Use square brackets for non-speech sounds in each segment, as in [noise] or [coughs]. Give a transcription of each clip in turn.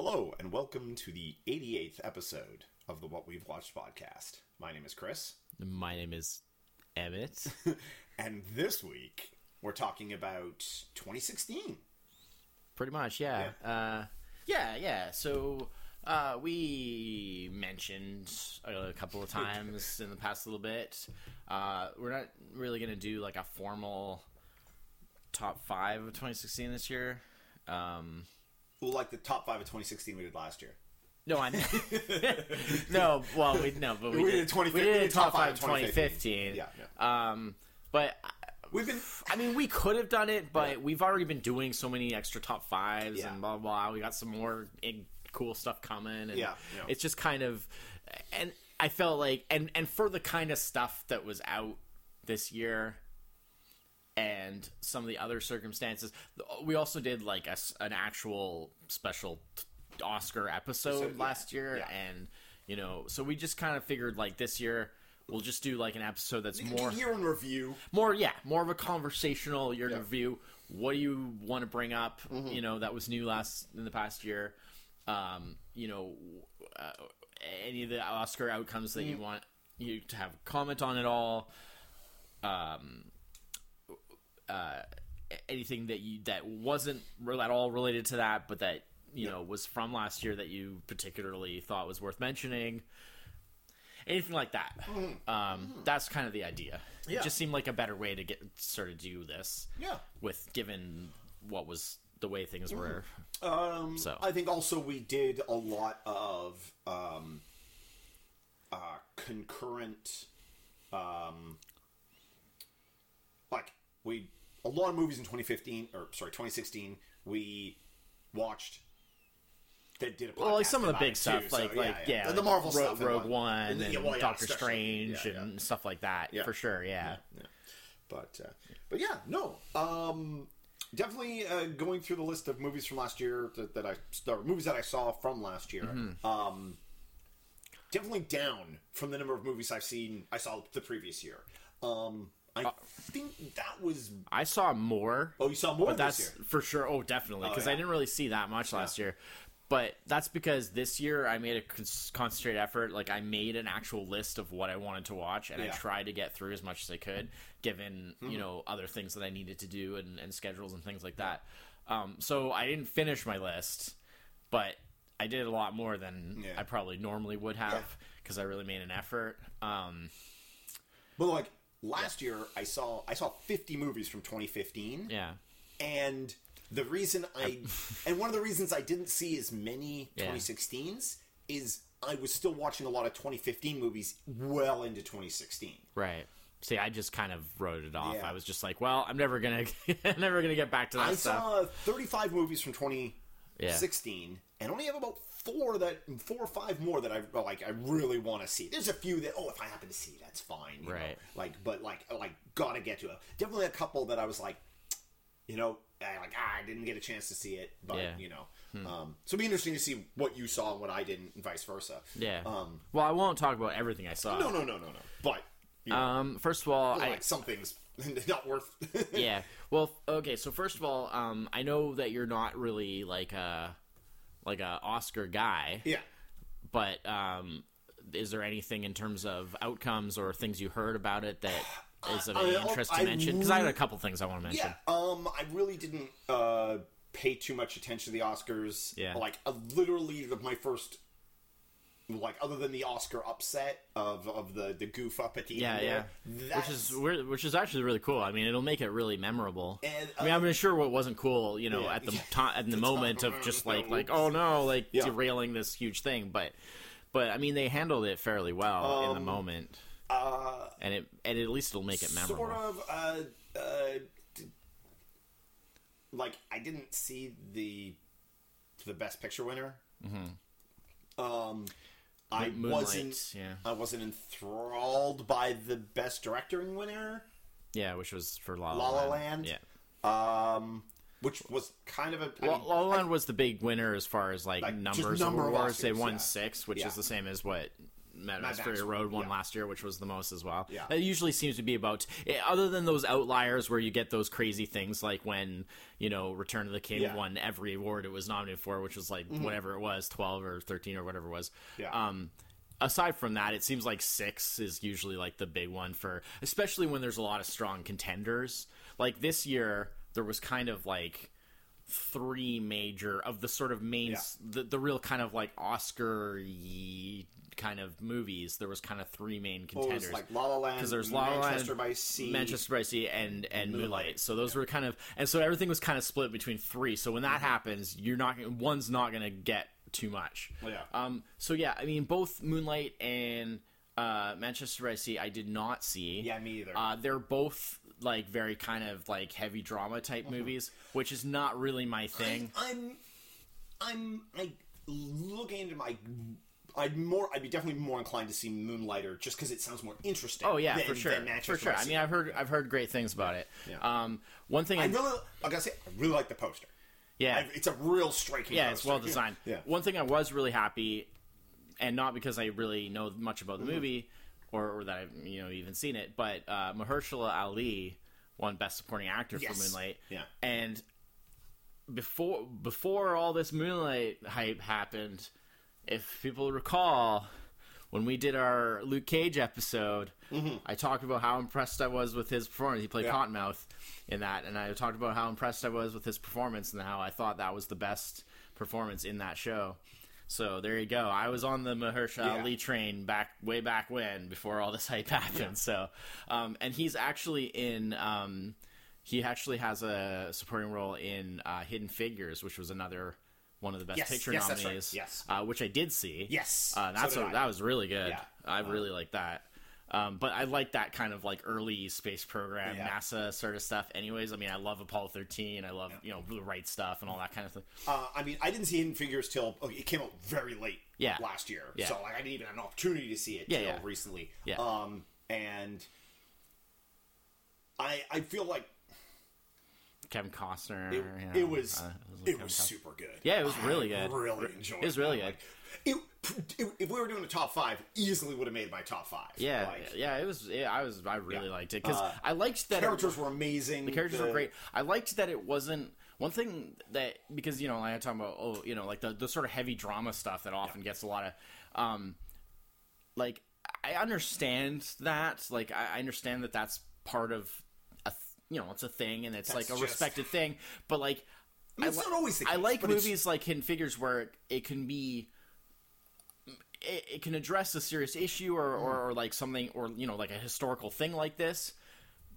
Hello, and welcome to the 88th episode of the What We've Watched podcast. My name is Chris, My name is Emmett. [laughs] and this week we're talking about 2016. Pretty much, yeah. Yeah, uh, yeah, yeah. So uh, we mentioned a couple of times [laughs] in the past little bit. Uh, we're not really going to do like a formal top five of 2016 this year. Um, Well, like the top five of 2016 we did last year. no, I [laughs] no. Well, we no, but we, We did, did 20 we we did did top top five of 2015. 2015. Yeah, Um, but We've been. I mean, we could have done it, but Yeah. we've already been doing so many extra top fives Yeah. and blah blah. blah. We got some more cool stuff coming, and Yeah, yeah. it's just kind of. And I felt like, and and for the kind of stuff that was out this year, and some of the other circumstances, we also did like a an actual special t- Oscar episode yeah, last year, yeah. and you know, so we just kind of figured like this year. We'll just do like an episode that's more Year in review. more yeah more of a conversational year in Yeah. review what do you want to bring up Mm-hmm. you know that was new last in the past year um you know uh, any of the oscar outcomes that Mm. you want you to have comment on at all um uh anything that you that wasn't at all related to that but that you know was from last year that you particularly thought was worth mentioning anything like that um that's kind of the idea Mm-hmm. Yeah. it just seemed like a better way to get sort of do this Yeah. with given what was the way things were Um, So. I think also we did a lot of um, uh, concurrent, um, like we a lot of movies in 2015 or sorry 2016 we watched that did a podcast well like some of the big stuff too, so, like like yeah, the, the Marvel Ro- stuff Rogue One and the- yeah, well, yeah, Doctor Strange yeah, yeah. and stuff like that Yeah. for sure yeah. yeah. But uh, but yeah, no. Um, definitely uh, going through the list of movies from last year that, that I or movies that I saw from last year. Mm-hmm. Um, definitely down from the number of movies I've seen I saw the previous year. Um, I Uh, think that was I saw more oh you saw more that's year. for sure. Oh, definitely, because yeah. I didn't really see that much last year. But that's because this year I made a concentrated effort. Like I made an actual list of what I wanted to watch, and I Yeah. Mm-hmm. tried to get through as much as I could, given you know other things that I needed to do and, and schedules and things like that. Um, so I didn't finish my list, but I did a lot more than. I probably normally would have because I really made an effort. Um, But like last year, I saw I saw 50 movies from 2015. yeah, And the reason I [laughs] and one of the reasons I didn't see as many Yeah. 2016s is I was still watching a lot of 2015 movies well into 2016. right. See, I just kind of wrote it off. Yeah. I was just like, well, I'm never gonna, I'm [laughs] never gonna get back to that I stuff. saw 35 movies from 2016 and only have about four that four or five more that I like I really want to see. There's a few that oh if I happen to see that's fine, you know? Right. Like but like like gotta get to it. Definitely a couple that I was like, you know, I, like ah, I didn't get a chance to see it, but Yeah. Hmm. you know, um, so it'd be interesting to see what you saw and what I didn't, and vice versa. Yeah. Um, well, I won't talk about everything I saw. no, no, no, no, no. But you know, Um, first of all, I like some things [laughs] not worth. [laughs] yeah. Well, okay. So first of all, um, I know that you're not really like a like a Oscar guy, yeah. but um, is there anything in terms of outcomes or things you heard about it that [sighs] is of any I- interest I to mention? Because I had a couple things I want to mention. Yeah, um, I really didn't uh, pay too much attention to the Oscars. Yeah. like uh, literally the, my first, like other than the Oscar upset of of the the goof up at the Yeah, end. yeah. there, Which is which is actually really cool. I mean, it'll make it really memorable. And, I mean, uh, I'm sure what wasn't cool, you know, Yeah. at the [laughs] time, at the moment of just like, like, oh no, like Yeah. derailing this huge thing. But, but I mean, they handled it fairly well in the Um, moment, uh, and it, and at least it'll make it memorable. sort of. Uh, uh, d- like I didn't see the the best picture winner. Mm-hmm. Um, I Moonlight, wasn't. yeah, I wasn't enthralled by the best directing winner. yeah, which was for La La La Land. Yeah, um, which was kind of a I La, mean, La La Land was the big winner as far as like, Like, numbers number awards. they won yeah. six, which Yeah. is the same as what Mad Mad Max Fury one, Road won yeah. last year, which was the most as well. Yeah. It usually seems to be about eh, other than those outliers where you get those crazy things like when you know Return of the King Yeah. Mm-hmm. won every award it was nominated for, which was like whatever it was, twelve or thirteen or whatever it was. Yeah. Um, aside from that, it seems like six is usually like the big one for, especially when there's a lot of strong contenders. Like this year, there was kind of like three major of the sort of main, Yeah. the, the real kind of like Oscar y kind of movies. There was kind of three main Well, it was contenders. like La La Land, because there's La La Land, Manchester by Sea, Manchester by Sea, and and Moonlight. Moonlight. So those were kind of, and so everything was kind of split between three. So when Mm-hmm. that happens, you're not gonna- one's not going to get too much. Yeah. Um. So yeah, I mean, both Moonlight and uh, Manchester by Sea, I did not see. Yeah, me either. Uh, they're both like very kind of like heavy drama type Mm-hmm. movies, which is not really my thing. I, I'm, I'm like looking into my. I'd more. I'd be definitely more inclined to see Moonlighter just because it sounds more interesting. Oh yeah, than, for sure, for sure. I mean, I've heard I've heard great things about it. Yeah. Um, one thing I I, really. I gotta say, I really like the poster. yeah, I, it's a real striking. yeah, it's well designed. [laughs] Yeah. One thing I was really happy, and not because I really know much about the Mm-hmm. movie, or, or that I've you know even seen it, but uh, Mahershala Ali won Best Supporting Actor Yes. for Moonlight. Yeah. and before before all this Moonlight hype happened, if people recall. When we did our Luke Cage episode, I talked about how impressed I was with his performance. He played Mm-hmm. Yeah. Cottonmouth in that, and I talked about how impressed I was with his performance and how I thought that was the best performance in that show. So there you go. I was on the Mahershala Yeah. Ali train back way back when, before all this [laughs] hype happened. So, um, and he's actually in. Um, he actually has a supporting role in uh, Hidden Figures, which was another one of the best Yes, picture yes, that's right. nominees. Yes. uh, which I did see. Yes, uh, so that's a, I. that was really good. Yeah. I really like that. Um, but I like that kind of like early space program, Yeah. NASA sort of stuff. Anyways, I mean, I love Apollo 13. I love you know the right stuff and all that kind of thing. Uh, I mean, I didn't see Hidden Figures till oh, it came out very late Yeah. last year. Yeah. So like, I didn't even have an opportunity to see it Yeah, till yeah. recently. Yeah. Um, and I I feel like Kevin Costner. it, you know, it was uh, it Kevin was super good. Yeah, it was really I good. Really enjoyed. It was really good. Like, it, it- if we were doing a top five, easily would have made my top five. Yeah, Like, yeah, it was. Yeah, I was. I really Yeah. liked it because Uh, I liked that it- characters were amazing. The characters The- were great. I liked that it wasn't one thing that because you know like I talk about oh you know like the the sort of heavy drama stuff that often gets a lot of um like I understand that like I I understand that that's part of a you know it's a thing and it's like a just- respected thing but like I mean, it's li- not always the I like but it's- movies like Hidden Figures where it, it can be it, it can address a serious issue or, Mm. or, or like something or you know like a historical thing like this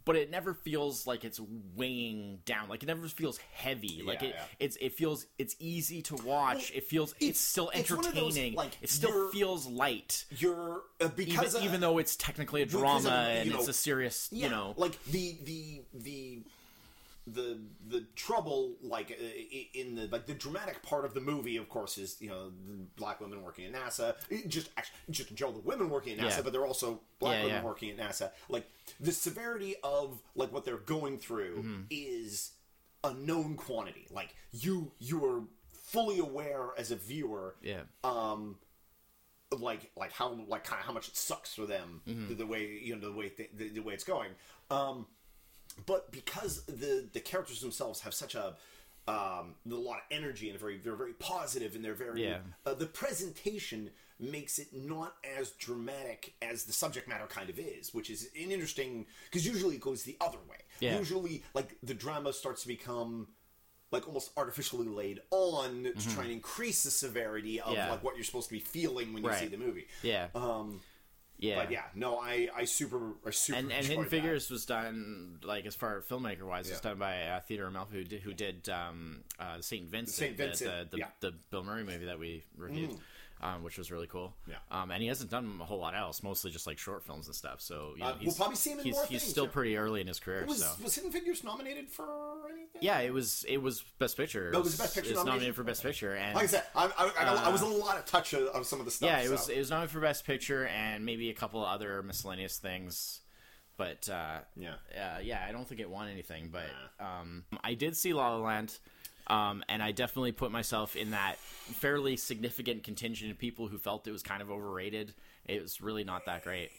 but it never feels like it's weighing down. Like it never feels heavy. Like Yeah, it yeah. it's it feels it's easy to watch. It feels it's, it's- still it's one of those, entertaining. like, it still feels light. You're uh, even, because of- even though it's technically a drama of, and know, it's a serious yeah, you know. like the the the the the trouble like uh, in the like the dramatic part of the movie of course is you know the black women working at NASA just actually just in general the women working at NASA Yeah. but they're also black Yeah, women yeah. working at NASA like the severity of like what they're going through Mm-hmm. is a known quantity like you you are fully aware as a viewer yeah um like like how like kind of how much it sucks for them Mm-hmm. the, the way you know the way th- the, the way it's going um but because the the characters themselves have such a um a lot of energy and very they're very positive and they're very Yeah. uh, the presentation makes it not as dramatic as the subject matter kind of is which is an interesting because usually it goes the other way Yeah. usually like the drama starts to become like almost artificially laid on to try and increase the severity of Mm-hmm. Yeah. like what you're supposed to be feeling when you Right. see the movie. yeah Um, yeah but yeah, no, I I super I super and and Hidden that. Figures was done like as far as filmmaker wise, it was done by uh, Theodore Melfi who did, who did um, uh, Saint Vincent, Saint the- Vincent, the the, yeah. Mm. the Bill Murray movie that we reviewed, um, which was really cool. Yeah. um, and he hasn't done a whole lot else, mostly just like short films and stuff. So you know, Uh, we'll he's, probably see him in he's, more he's things, still yeah. pretty early in his career. Was so was Hidden Figures nominated for anything? yeah, it was it was Best Picture. Oh, it was Best Picture It's nomination? nominated for Best Picture, and Like I said, I, I, I, I was a lot of touch of, of some of the stuff. Uh, yeah, it was it was nominated for Best Picture and maybe a couple other miscellaneous things, but uh, Yeah. uh, yeah, I don't think it won anything. But um, I did see La La Land. Um, and I definitely put myself in that fairly significant contingent of people who felt it was kind of overrated. It was really not that great.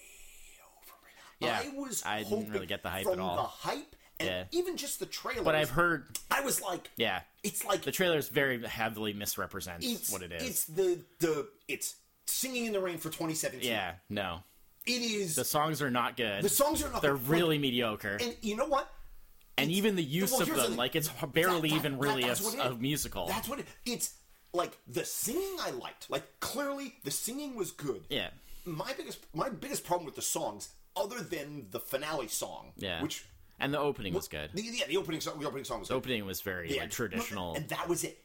Yeah, I was. I didn't really get the hype at all. The hype and Yeah. even just the trailer. But I've heard, I was like, yeah, it's like the trailers very heavily misrepresents what it is. It's the the it's singing in the rain for 2017. yeah, no, it is. the songs are not good. the songs are not. They're like- really mediocre, and you know what? And even the use well, of here's the them, like it's barely That- that- even that- really a, what it a musical. That's what it, it's like. The singing I liked. Like clearly, the singing was good. yeah, My biggest my biggest problem with the songs, other than the finale song, yeah. which and the opening was good. the, yeah, the opening song, the opening song was The good. opening was very Yeah. like traditional. and that was it.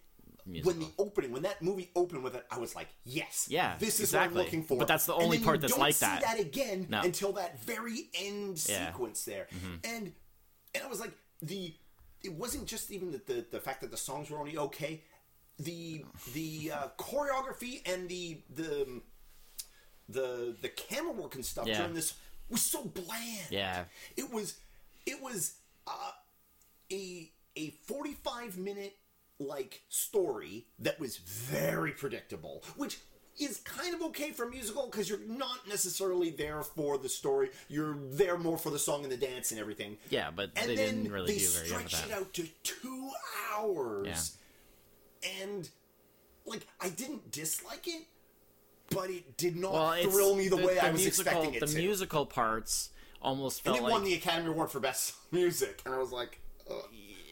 When the opening, when that movie opened with it, I was like, "Yes, Yeah, this is exactly. what I'm looking for." But that's the only part that's don't like see that. that again No. until that very end Yeah. Mm-hmm. sequence there, and and I was like, the it wasn't just even the, the the fact that the songs were only okay, the the uh, choreography and the the the the camera work and stuff Yeah. during this was so bland. Yeah. it was it was uh, a a 45 minute like story that was very predictable which is kind of okay for musical because you're not necessarily there for the story. You're there more for the song and the dance and everything. Yeah, but and they then didn't really they do very good with stretched that. it out to two hours. And like i didn't dislike it but it did not Well, thrill me the, way i was musical, expecting it The to. The musical parts almost and felt it like won the Academy Award for Best [laughs] Music, and I was like, Ugh.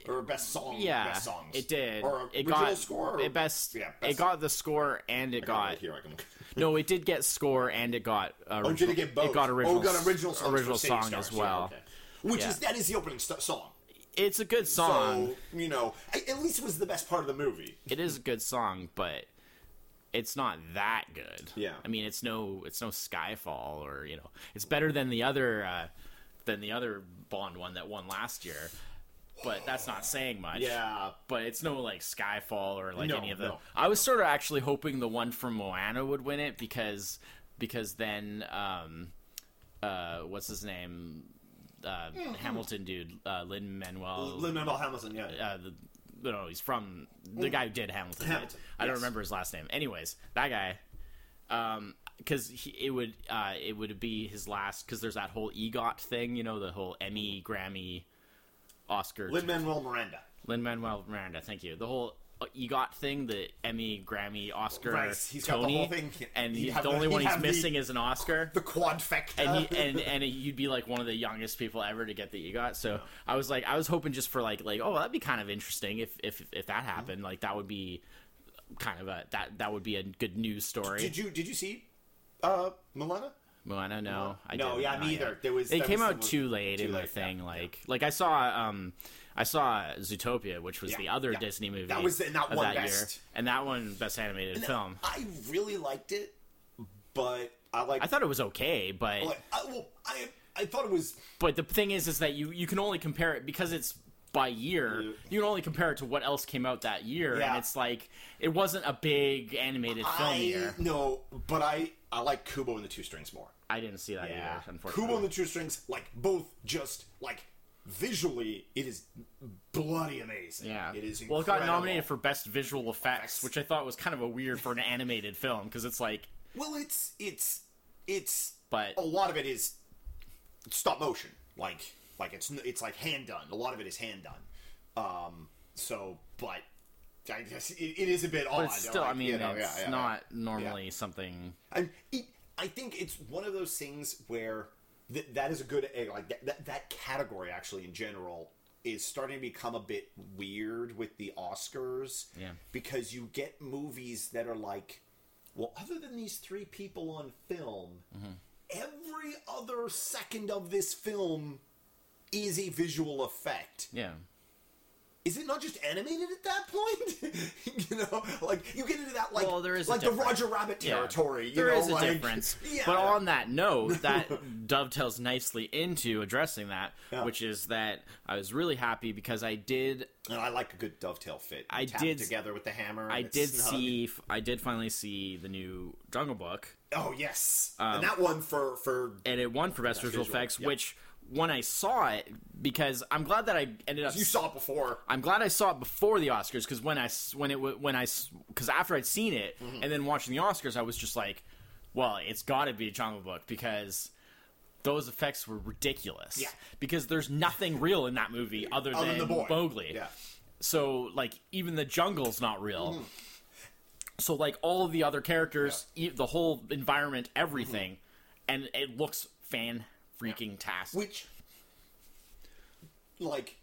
Or Best Song, yeah, Best Songs. it did. Or it got score. Or, it best, Yeah, It got the score and it got got here. I can. [laughs] no. It did get score and it got original, Oh, did it get both? It got original. Oh, got original songs original song Stars, as yeah, well. okay. Which Yeah. is that is the opening st- song. It's a good song. So you know, at least it was the best part of the movie. it is a good song, but it's not that good. Yeah. I mean, it's no, it's no Skyfall, or you know, it's better than the other, uh, than the other Bond one that won last year. But that's not saying much. Yeah, But it's no like Skyfall or like No, any of the. no. I was sort of actually hoping the one from Moana would win it because because then um, uh, what's his name, uh, Hamilton dude, uh, Lin Manuel. Lin Manuel Hamilton. Yeah, uh, the, no, he's from the guy who did Hamilton. Hamilton, I don't remember his last name. Anyways, that guy, um, because it would uh, it would be his last because there's that whole EGOT thing, you know, the whole Emmy, Grammy, Oscar, Lin Manuel Miranda. Lin Manuel Miranda. Thank you. The whole uh, EGOT thing, the Emmy, Grammy, Oscar, Right, he's got the Tony, whole thing. and he's the the- only one he's have the- missing is an Oscar The quadfecta. and he, and and you'd be like one of the youngest people ever to get the EGOT. So I was like, I was hoping just for like like oh that'd be kind of interesting if if if that happened. Like that would be kind of a that that would be a good news story. did you did you see uh Milana? Moana, no, I No, didn't, yeah, not me either. yet. There was- It came was out too late too in the thing. yeah, like like I saw um I saw Zootopia, which was Yeah, the other yeah. Disney movie That was and that of that best. year, and that one best animated film. I really liked it, but I like. I thought it was okay, but like, I, well, I I thought it was But the thing is, is that you you can only compare it because it's by year. Yeah. You can only compare it to what else came out that year, and Yeah. it's like it wasn't a big animated film I year. no, but I I like Kubo and the Two Strings more. I didn't see that Yeah, either, unfortunately. Kubo and the Two Strings, like both, just like visually, it is bloody amazing. yeah, it is. well, it got nominated for best visual effects, which I thought was kind of a weird for an animated film because it's like, Well, it's it's it's but a lot of it is stop motion, like like it's it's like hand done. A lot of it is hand done. Um. So, but I guess it, it is a bit odd. but it's still, like, I mean, you know, it's yeah, yeah, not normally something. And it, I think it's one of those things where th- that is a good eh, like that, that that category actually in general is starting to become a bit weird with the Oscars. Yeah. Because you get movies that are like, well, other than these three people on film, Mm-hmm. every other second of this film is a visual effect Yeah, is it not just animated at that point? [laughs] you know, like you get into that like Well, there is like the. Roger Rabbit Yeah. territory. You There know, is a like- difference. [laughs] Yeah. But on that note, [laughs] that dovetails nicely into addressing that, Yeah. which is that I was really happy because I did and I like a good dovetail fit. I Tap did- it together with the hammer. I did snug. see I did finally see the new Jungle Book Oh yes, and um, that one for for and it won for best visual effects yeah. which when I saw it, because I'm glad that I ended up You saw it before. I'm glad I saw it before the Oscars because when I when it when I because after I'd seen it Mm-hmm. and then watching the Oscars, I was just like, well, it's got to be a Jungle Book because those effects were ridiculous. Yeah. Because there's nothing real in that movie other Other than than the boy. Mowgli. Yeah. So like even the jungle's not real. Mm-hmm. So like all of the other characters, e- the whole environment, everything, Mm-hmm. and it looks fan freaking task. Which, like,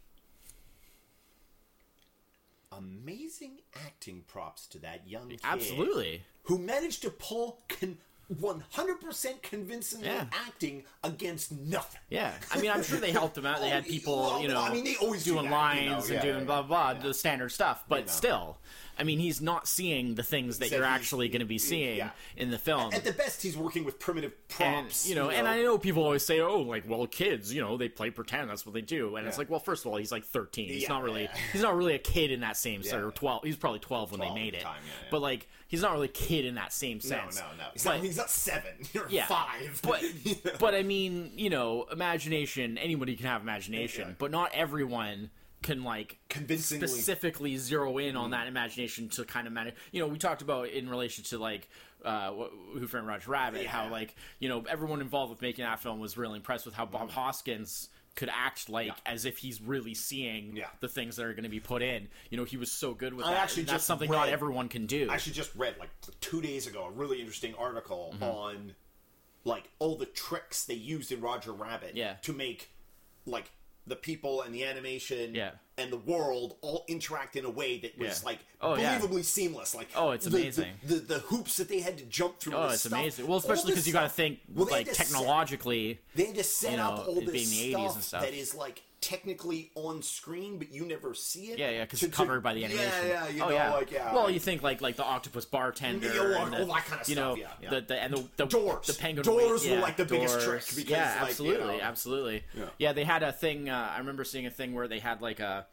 amazing acting props to that young kid. Absolutely. Who managed to pull con- 100% convincingly Yeah. acting against nothing. Yeah, I mean, I'm sure they helped him out. They had [laughs] Oh, people, you know, I mean, they always do doing that, you know, lines yeah, and doing yeah, blah blah, yeah. the standard stuff. But You know. still, I mean, he's not seeing the things that you're actually going to be seeing yeah. in the film. At the best, he's working with primitive and props. you know, and I know people always say, "Oh, like, well, kids, you know, they play pretend. That's what they do." And it's like, well, first of all, he's like 13. He's Yeah, not really, yeah. he's not really a kid in that same Yeah. or 12. He's probably 12 when 12 they made it. the time, yeah, yeah. But like, he's not really a kid in that same No, sense. no, no. He's, But- not, he's not seven. [laughs] You're yeah, five. But [laughs] You know? but I mean, you know, imagination. Anybody can have imagination, Yeah. but not everyone can like Convincingly- specifically zero in on that imagination to kind of manage. You know, we talked about in relation to like uh, wh- Who Framed Roger Rabbit, how like you know everyone involved with making that film was really impressed with how Bob Hoskins could act like Yeah. as if he's really seeing Yeah. the things that are going to be put in. You know, he was so good with I that. actually That's just something not everyone can do. I actually just read like two days ago a really interesting article Mm-hmm. on like all the tricks they used in Roger Rabbit Yeah. to make like the people and the animation Yeah. and the world all interact in a way that was Yeah. like Oh, yeah. seamless. Like Oh, it's the- amazing. The, the, the hoops that they had to jump through. Oh, it's stuff, amazing. Well, especially because you got to think Well, like to set- technologically. they had to set you know, up all this being the 80s stuff, and stuff. that is like technically on screen, but you never see it. Yeah, yeah, because it's covered by the animation. Yeah, yeah, you oh, know, yeah. like yeah. Well, you think like like the octopus bartender, Yeah, well, and all that kind of you know, stuff, yeah, yeah. the, the and the, the Doors. the penguin. Doors wing- were, yeah, like, the biggest doors. trick because, yeah, like, you absolutely, know. absolutely. Yeah. Yeah, they had a thing. Uh, I remember seeing a thing where they had like a.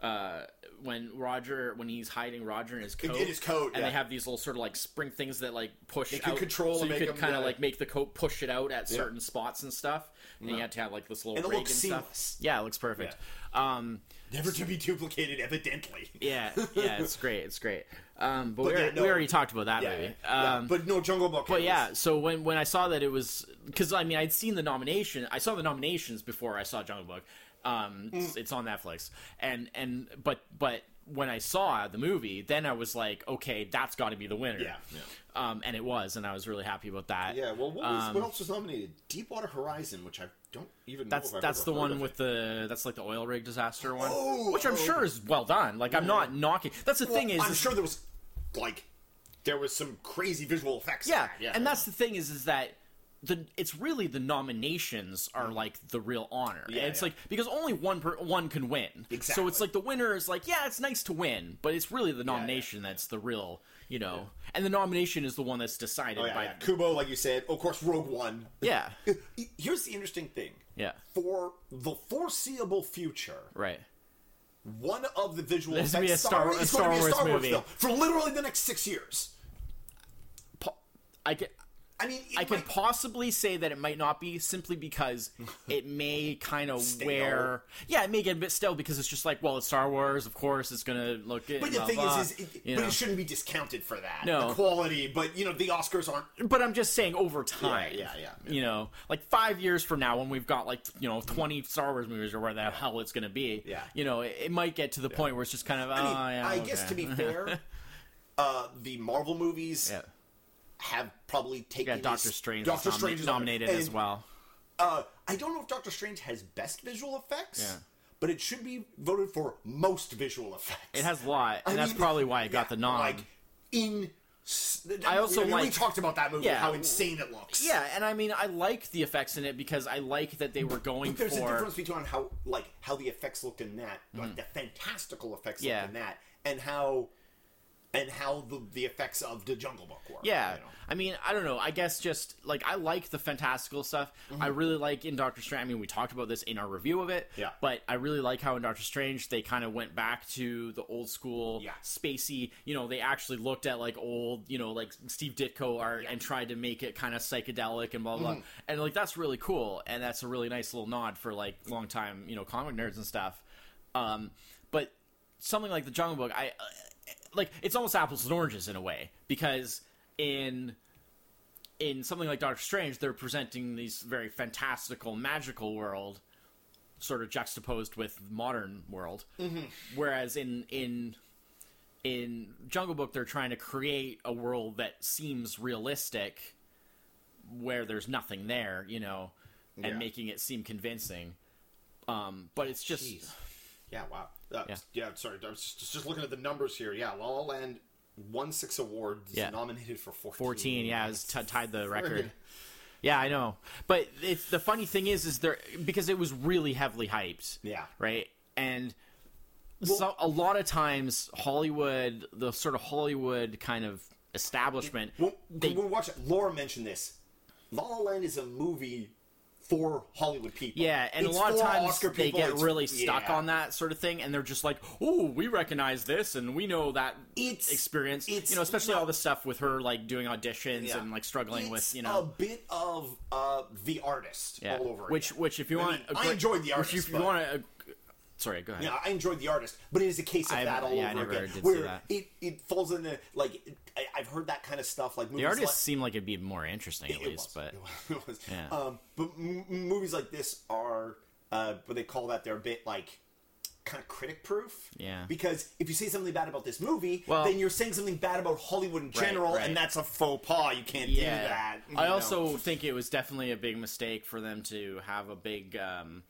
Uh, when Roger, when he's hiding Roger in his coat, in his coat, and yeah. they have these little sort of like spring things that like push They could control so you make could kind of like make the coat push it out at certain spots and stuff. And you had to have like this little And looks and seamless. stuff. Yeah, it looks perfect. Um, never to be duplicated, evidently. [laughs] yeah, yeah, it's great, it's great. Um, but, we, yeah, already, no. we already talked about that Yeah, movie. yeah. Um, but no Jungle Book. but yeah, so when when I saw that it was because I mean I'd seen the nomination, I saw the nominations before I saw Jungle Book. Um, Mm. it's, it's on Netflix, and and but but when I saw the movie, then I was like, okay, that's got to be the winner. Yeah, Um, and it was, and I was really happy about that. yeah. Well, what, was, Um, what else was nominated? Deepwater Horizon, which I don't even. That's know if I've that's the one with it. the that's like the oil rig disaster one, Oh, which I'm oh. sure is well done. Like I'm not knocking. That's the Well, thing is, I'm sure there was like there was some crazy visual effects. yeah, yeah, and that's the thing is is that the it's really the nominations are like the real honor. Yeah, and it's yeah. like because only one per, one can win. Exactly. So it's like the winner is like yeah, it's nice to win, but it's really the nomination that's the real you know. And the nomination is the one that's decided Oh, yeah, by yeah. Kubo, like you said, of course, Rogue One. yeah [laughs] Here's the interesting thing. yeah For the foreseeable future, right. one of the visual gonna effects be a Star- Wars a Star going to be a Wars Star Wars movie. for literally the next six years. I get. I mean, I could might- possibly say that it might not be simply because [laughs] it may kind of wear. Yeah, it may get a bit stale because it's just like, well, it's Star Wars, of course, it's gonna look. But the blah, thing blah, is, is it, but know. it shouldn't be discounted for that. No. the quality. But you know, the Oscars aren't. But I'm just saying, over time, yeah, yeah, yeah. you know, like five years from now, when we've got like you know 20 Star Wars movies or where the hell it's gonna be, Yeah. you know, it, it might get to the point where it's just kind of, oh I mean, yeah, I guess to be fair, [laughs] uh, the Marvel movies yeah, have probably taken. yeah, Doctor Strange, Doctor Strange is nominated and, as well. Uh, I don't know if Doctor Strange has best visual effects. Yeah. But it should be voted for most visual effects. It has a lot, and I that's mean, probably why it got the nom. Like in. I also mean, we talked about that movie, Yeah. how insane it looks. yeah, and I mean, I like the effects in it because I like that they were going But there's for. a difference between how like how the effects looked in that, like the fantastical effects. Yeah. in that, and how and how the the effects of the Jungle Book work. Yeah, you know? I mean, I don't know. I guess just like I like the fantastical stuff. Mm-hmm. I really like in Doctor Strange. I mean, we talked about this in our review of it. Yeah. But I really like how in Doctor Strange they kind of went back to the old school, Yeah. spacey. You know, they actually looked at like old, you know, like Steve Ditko art and tried to make it kind of psychedelic and blah blah. Mm-hmm. blah. And like that's really cool, and that's a really nice little nod for like long time, you know, comic nerds and stuff. Um, but something like the Jungle Book, I uh, like it's almost apples and oranges in a way because in in something like Doctor Strange, they're presenting these very fantastical, magical world, sort of juxtaposed with the modern world. Mm-hmm. Whereas in in in Jungle Book, they're trying to create a world that seems realistic, where there's nothing there, you know, and Yeah. making it seem convincing. Um, but it's just Jeez. Yeah, wow. Uh, yeah. Yeah. sorry. I was just, just looking at the numbers here. Yeah, La La Land won six awards, Yeah. nominated for 14. 14 yeah it's t- tied the record yeah i know but it's, the funny thing is is there because it was really heavily hyped Yeah. right and so a lot of times hollywood the sort of hollywood kind of establishment Well, they, when we watch it, Laura mentioned this. La La Land is a movie for Hollywood people. yeah and It's a lot of times Oscar they people, get it's- really stuck yeah. on that sort of thing and they're just like oh we recognize this and we know that It's- experience it's you know especially all the stuff with her like doing auditions Yeah. and like struggling It's with you know a bit of uh, the artist all over. Which, again. which, if you I want, mean, a I great- enjoyed the artist, If you but- want to, sorry, go ahead. Yeah, I enjoyed the artist, but it is a case of I- that all yeah, over again. where it it falls into like I, I've heard that kind of stuff. Like movies The artist like, seem like it'd be more interesting at least, was. but [laughs] it was. Yeah. Um, but m- movies like this are, uh, what they call that, they're a bit like kind of critic proof. Yeah. Because if you say something bad about this movie, Well- then you're saying something bad about Hollywood in general, right. and that's a faux pas. You can't yeah. do that. I know? also think it was definitely a big mistake for them to have a big um,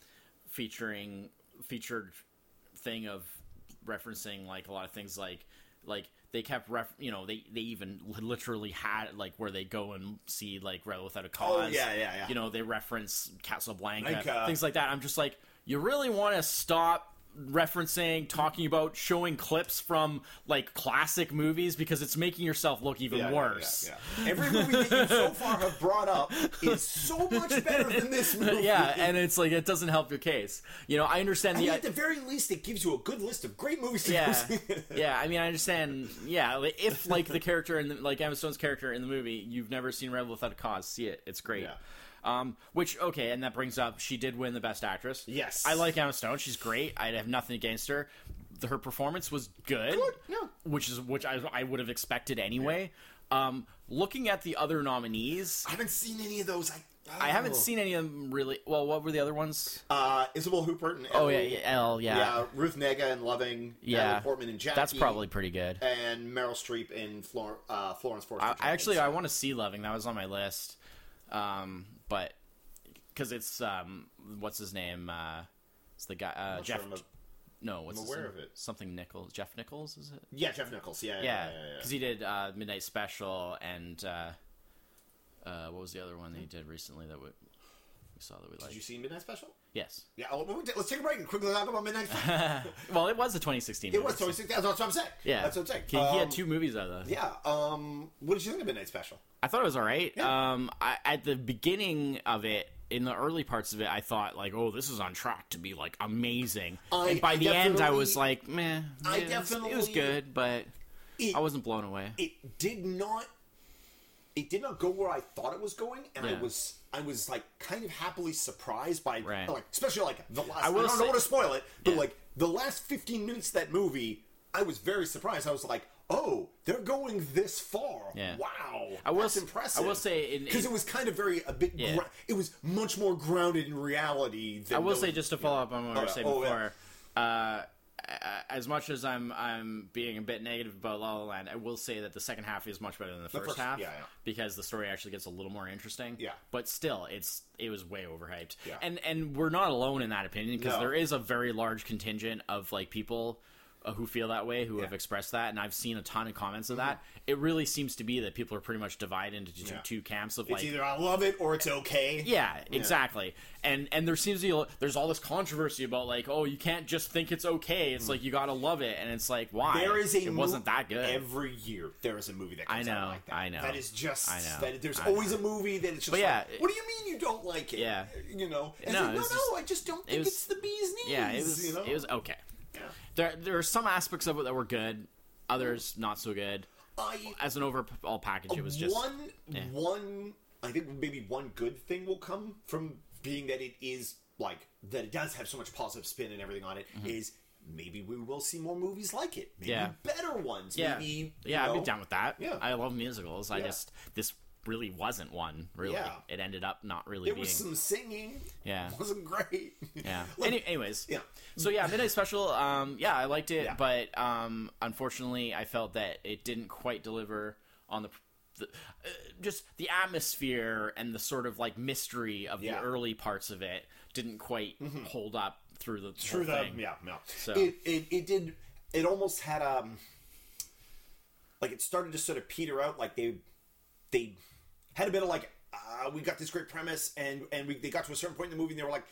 featuring featured thing of referencing like a lot of things like like they kept ref you know they they even literally had like where they go and see like rebel without a cause Oh, yeah, yeah, yeah. you know they reference casablanca Blanca. Uh, things like that i'm just like you really want to stop referencing talking about showing clips from like classic movies because it's making yourself look even Yeah, worse yeah, yeah. Every movie that you so far have brought up is so much better than this [laughs] movie. yeah, and it's like it doesn't help your case. You know, I understand I the mean, at the very least, it gives you a good list of great movies to yeah, [laughs] yeah. I mean, I understand. Yeah, if like the character in the, like Emma Stone's character in the movie, you've never seen Rebel Without a Cause, see it. It's great. Yeah. Um, which okay, and that brings up she did win the Best Actress. Yes. I like Emma Stone. She's great. I have nothing against her. Her performance was good. Good, yeah. Which is which I, I would have expected anyway. Um, looking at the other nominees, I haven't seen any of those. I, I haven't oh. seen any of them really. Well, what were the other ones? Uh, Isabelle Huppert and Oh Elle- yeah, yeah, L, yeah. yeah, Ruth Negga and Loving, Yeah. Natalie Portman and Jackie. That's probably pretty good. and Meryl Streep in Flor- uh, Florence Foster. I, I actually I want to see Loving. That was on my list, um, but because it's um, what's his name? Uh, it's the guy uh, Jeff. sure no, what's I'm his aware name? of it. Something Nichols. Jeff Nichols is it? yeah, Jeff Nichols. Yeah, yeah, Yeah, yeah, yeah, because yeah. he did uh, Midnight Special and uh, uh, what was the other one that he did recently that we, we saw that we liked? Did you see Midnight Special? Yes. Yeah, oh, well, let's take a break and quickly talk about Midnight Special. [laughs] Well, it was the 2016. it movie, was so- That's what I'm saying. Yeah, that's what I'm saying. He, he Um, had two movies out of. Yeah. Um. What did you think of Midnight Special? I thought it was all right. Yeah. Um, I, at the beginning of it, in the early parts of it, I thought like, oh, this is on track to be like amazing. I- and by the end, I was like, meh. I yeah, it was- it was good, but It, I wasn't blown away. it did not it did not go where I thought it was going, and I was I was like kind of happily surprised by Right. like especially like the last. I, will don't say- want to spoil it, but Yeah. like the last fifteen minutes of that movie, I was very surprised. I was like, oh, they're going this far. Yeah. Wow, I will that's impressive. I will say because it was kind of very a bit. Yeah. Gra- it was much more grounded in reality. Than I will those- say just to follow up on what we Oh, were saying Oh, yeah. before. Uh, as much as I'm I'm being a bit negative about La La Land, I will say that the second half is much better than the first, first- half. yeah, yeah. Because the story actually gets a little more interesting. Yeah. But still, it's it was way overhyped. Yeah. And and we're not alone in that opinion because No. there is a very large contingent of like people uh, Uh, who feel that way, who have expressed that, and I've seen a ton of comments of that. Mm-hmm. It really seems to be that people are pretty much divided into two, Yeah. two camps of It's like, either I love it or it's okay. yeah, exactly. And and there seems to be there's all this controversy about like, oh, you can't just think it's okay. It's mm. like you gotta love it, and it's like why? There is a it wasn't that good. Every year there is a movie that comes I out know, like that. I know. That is just I know, that there's I always know. a movie that it's just But yeah, like, what do you mean you don't like it? Yeah. You know? And No, it's like, no, no, I just don't it think was- it's the bee's knees. yeah, it was you know? it was okay. Yeah. There there are some aspects of it that were good, others not so good. I As an overall package, it was just one one I think maybe one good thing will come from being that it is like that it does have so much positive spin and everything on it is maybe we will see more movies like it. Maybe Mm-hmm. Yeah. better ones. yeah, Maybe you yeah. I'd know, be down with that. Yeah. I love musicals. I Yeah. just this really wasn't one. Really, Yeah. it ended up not really There being. was some singing. Yeah. It [laughs] wasn't great. Yeah. [laughs] Like, Any, anyways. yeah. So yeah, Midnight Special. Um, yeah, I liked it, Yeah. but um, unfortunately, I felt that it didn't quite deliver on the. the uh, just the atmosphere and the sort of like mystery of Yeah. Mm-hmm. the early parts of it didn't quite hold up through the through the thing. Yeah, no. So- It, it it did. It almost had um. Like it started to sort of peter out. Like they, they had a bit of like, uh, we got this great premise, and and we they got to a certain point in the movie, and they were like,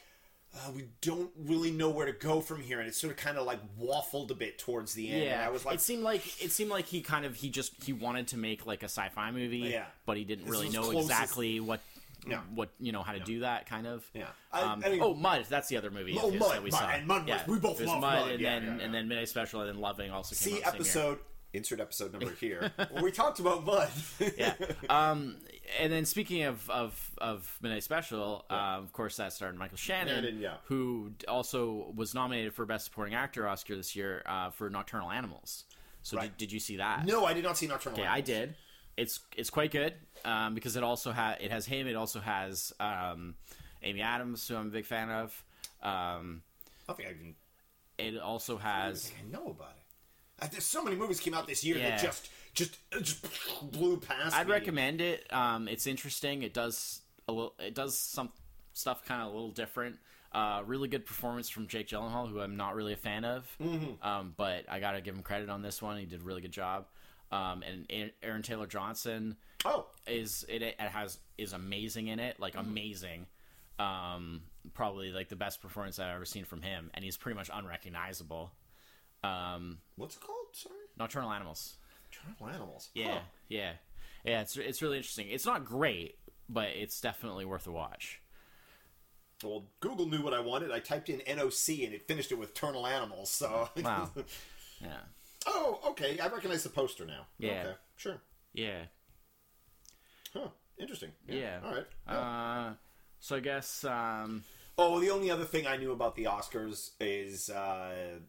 uh, we don't really know where to go from here, and it sort of kind of like waffled a bit towards the end. and Yeah, I was like, it seemed like it seemed like he kind of he just he wanted to make like a sci-fi movie, Yeah. but he didn't This really know closest- exactly what Yeah. what you know how to do that kind of. Yeah. Um, I mean- oh, Mud. That's the other movie. Oh, Mud, that we Mud, saw. and Mud was- yeah. we both love Mud, Mud, and yeah, then yeah, yeah. and then Midnight Special, and then Loving also came see out the same episode insert episode number [laughs] here where we talked about mud. [laughs] yeah. Um, and then speaking of of, of Midnight Special, um, of course that starred Michael Shannon, Shannon, yeah. who also was nominated for Best Supporting Actor Oscar this year uh, for Nocturnal Animals. So Right. did, did you see that? no, I did not see Nocturnal. Okay, I did. It's it's quite good um, because it also has it has him. It also has um, Amy Adams, who I'm a big fan of. Um, I don't think I even it also has think I know about it. Uh, There's so many movies came out this year Yeah. that just just just blew past. I'd me. recommend it. Um, it's interesting. It does a little. It does some stuff kind of a little different. Uh, really good performance from Jake Gyllenhaal, who I'm not really a fan of. Mm-hmm. Um, but I gotta give him credit on this one. He did a really good job. Um, and Aaron Taylor Johnson Oh, is it, it has is amazing in it, like Mm-hmm. amazing. Um, probably like the best performance I've ever seen from him, and he's pretty much unrecognizable. Um, what's it called? Sorry, Nocturnal Animals. Nocturnal Animals. Yeah, Huh. yeah, yeah. It's it's really interesting. It's not great, but it's definitely worth a watch. Well, Google knew what I wanted. I typed in NOC and it finished it with Eternal Animals. So. Wow. [laughs] Yeah, oh, okay. I recognize the poster now. Yeah. Okay. Sure. yeah. Huh. Interesting. Yeah. All right. Yeah. Uh, so I guess um, Oh, the only other thing I knew about the Oscars is uh,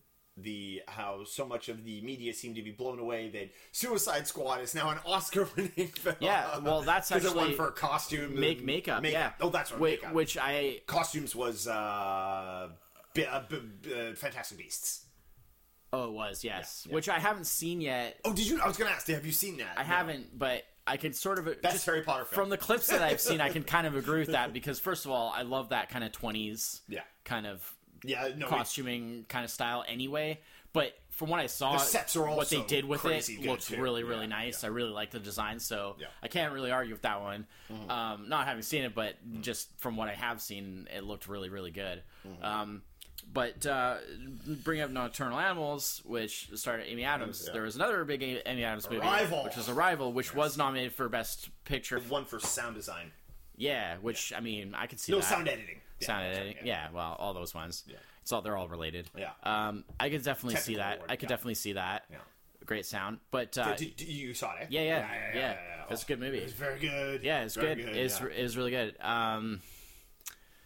the how so much of the media seemed to be blown away that Suicide Squad is now an Oscar-winning film. Yeah, well, that's [laughs] 'Cause it won actually- for costume, make and makeup. Yeah. Oh, that's right. Which, makeup. which I costumes was uh, B- uh, B- B- uh, Fantastic Beasts. oh it was yes, Yeah, yeah. which I haven't seen yet. Oh, did you? I was going to ask. Have you seen that? I haven't, but I can sort of Best just Harry Potter film. from the clips that I've seen. I can [laughs] kind of agree with that because first of all, I love that kind of twenties, Yeah. kind of Yeah. No. costuming kind of style anyway. But from what I saw, The sets are what they did with it looks too. really, really Yeah, nice. I really like the design, so Yeah. Mm-hmm. I can't really argue with that one. Um, not having seen it, but just from what I have seen, it looked really, really good. Mm-hmm. Um, but uh, bring up Nocturnal Animals, which started Amy Adams. Yeah. There was another big Amy Adams movie, Arrival. which was Arrival, which was nominated for Best Picture. one for sound design. Yeah, which I mean, I could see No that. sound editing. Yeah, sound editing. right, Yeah. well, all those ones. Yeah. It's all they're all related. Yeah. Um, I could definitely see that. I could yeah. definitely see that. Yeah. Great sound, but uh, Did, did you saw it? yeah, yeah, yeah, It's a good movie. It's very good. yeah, it's Very good. It's yeah. it's really good. Um,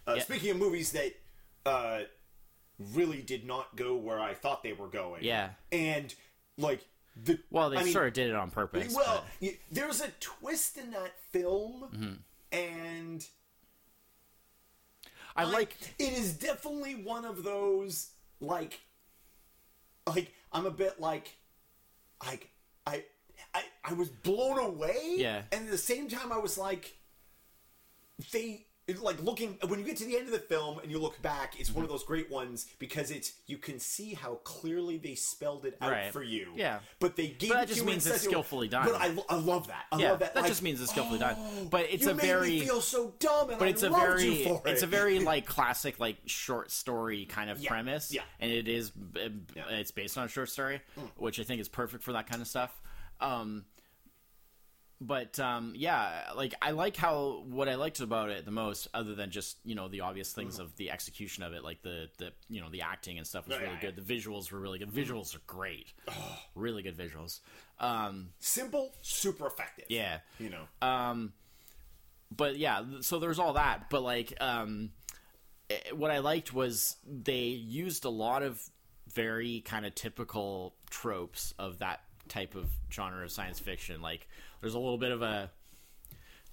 Uh, yeah. Speaking of movies that uh, really did not go where I thought they were going. Yeah. And like the well, they I mean, sort of did it on purpose. well, but- there's a twist in that film, Mm-hmm. and I like. it is definitely one of those like like I'm a bit like like I I I was blown away Yeah. and at the same time I was like they it's like looking when you get to the end of the film and you look back, it's one of those great ones because it's you can see how clearly they spelled it out Right. for you. Yeah. but they gave But that it just means it's skillfully done. But I, I love that. I yeah, love that. that like, just means it's skillfully done. oh, But it's a very me feel so dumb, and but I it's a very for it's a very [laughs] like classic like short story kind of Yeah, premise yeah. and it is it's based on a short story which i think is perfect for that kind of stuff um but um yeah like i like how what i liked about it the most other than just you know the obvious things of the execution of it like the the you know the acting and stuff was Yeah, really yeah, good the visuals were really good visuals are great really good visuals um simple, super effective. yeah you know. um, but yeah, so there's all that. But like, um, eh, what I liked was they used a lot of very kind of typical tropes of that type of genre of science fiction. Like, there's a little bit of a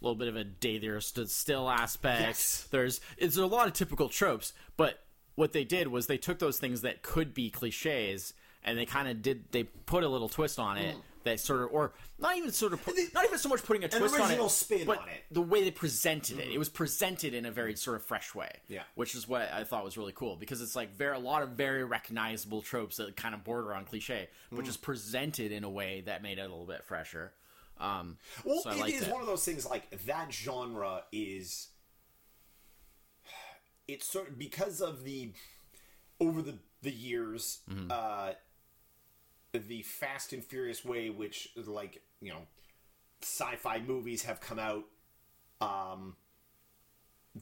little bit of a day there stood still aspect. Yes. There's it's a lot of typical tropes, but what they did was they took those things that could be cliches and they kind of did they put a little twist on it that sort of or not even sort of put, not even so much putting a twist on original it spin but on it. the way they presented it it was presented in a very sort of fresh way Yeah. which is what I thought was really cool because it's like very a lot of very recognizable tropes that kind of border on cliche but Mm. just presented in a way that made it a little bit fresher um Well, so I it liked is it. one of those things like that genre is it's sort of because of the over the the years Mm-hmm. uh the fast and furious way which like you know sci-fi movies have come out um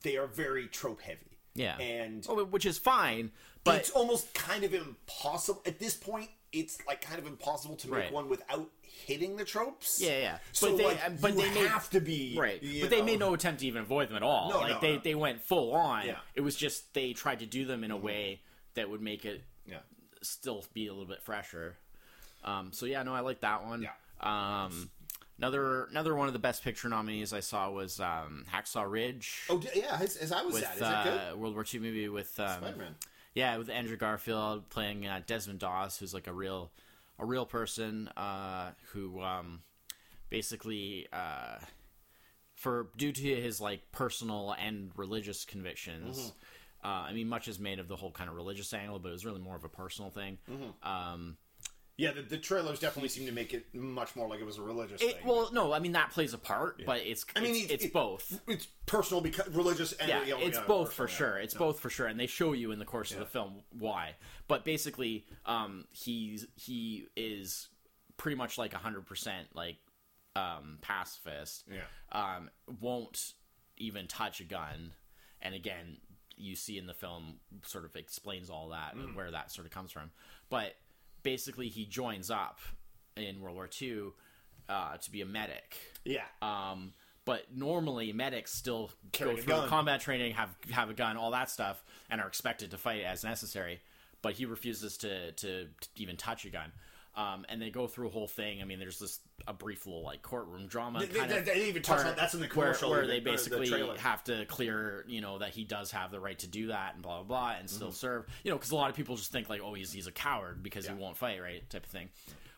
they are very trope heavy yeah and Oh, which is fine but it's almost kind of impossible at this point. It's like kind of impossible to make Right. one without hitting the tropes. Yeah, yeah. So But they- like, but you they made- have to be right but they know. made no attempt to even avoid them at all No, like no, they, no. they went full on Yeah. it was just they tried to do them in a way that would make it Yeah, still be a little bit fresher um so yeah no i like that one Yeah. um another another one of the best picture nominees i saw was um hacksaw ridge Oh yeah, as, as I was with at, is that good? uh, world war ii movie with um, Spider-Man. yeah, with Andrew Garfield playing uh, Desmond Doss, who's like a real, a real person uh, who um, basically, uh, for due to his like personal and religious convictions. Mm-hmm. Uh, I mean, much is made of the whole kind of religious angle, but it was really more of a personal thing. Mm-hmm. Um, Yeah, the, the trailers definitely seem to make it much more like it was a religious it, thing. well, no, I mean that plays a part, but it's I mean, it's, it- it's it- both. it's personal because religious and yeah, you know, it's yeah, both for personal, sure. yeah. It's both for sure, and they show you in the course of the film why. But basically, um, he's he is pretty much like hundred percent like um, pacifist. Yeah. Um, won't even touch a gun, and again, you see in the film sort of explains all that and where that sort of comes from. But basically, he joins up in World War II uh, to be a medic. Yeah, Um, but normally medics still Carry go through combat training, have have a gun, all that stuff, and are expected to fight as necessary. But he refuses to to, to even touch a gun. Um, and they go through a whole thing. I mean, there's this a brief little like courtroom drama. They- they- they even touch on- that's in the where- commercial, where, the- they the- the basically have to clear, you know, that he does have the right to do that and blah blah blah, and Mm-hmm. still serve. You know, because a lot of people just think like, oh, he's he's a coward because Yeah. he won't fight, right? Type of thing.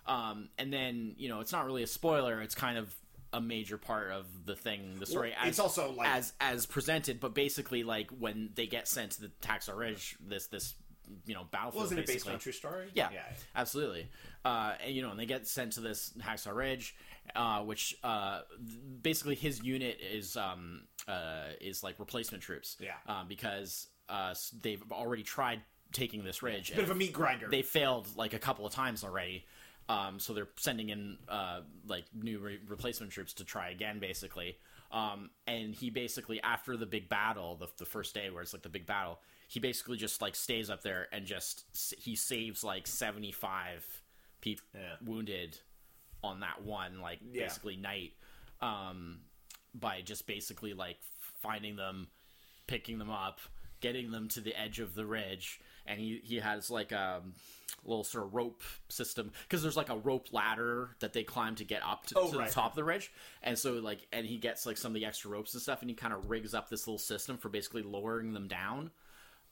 Um, and then you know, it's not really a spoiler. It's kind of a major part of the thing, the story. Well, as, it's also, like- as as presented, but basically, like when they get sent to the Hacksaw Ridge, this this you know battlefield. wasn't it based on a true story? Yeah, yeah. absolutely. Uh, and you know, and they get sent to this Hacksaw Ridge, uh, which uh, th- basically his unit is um, uh, is like replacement troops. Yeah. uh, because uh, they've already tried taking this ridge. Bit of a meat grinder. They failed like a couple of times already. Um, so they're sending in uh, like new re- replacement troops to try again, basically. Um, and he basically, after the big battle, the, the first day where it's like the big battle, he basically just like stays up there and just he saves like seventy five people Yeah. wounded on that one like Yeah. basically night um, by just basically like finding them, picking them up, getting them to the edge of the ridge, and he he has like a little sort of rope system because there's like a rope ladder that they climb to get up to, Oh, to right. the top of the ridge, and so like and he gets like some of the extra ropes and stuff, and he kind of rigs up this little system for basically lowering them down.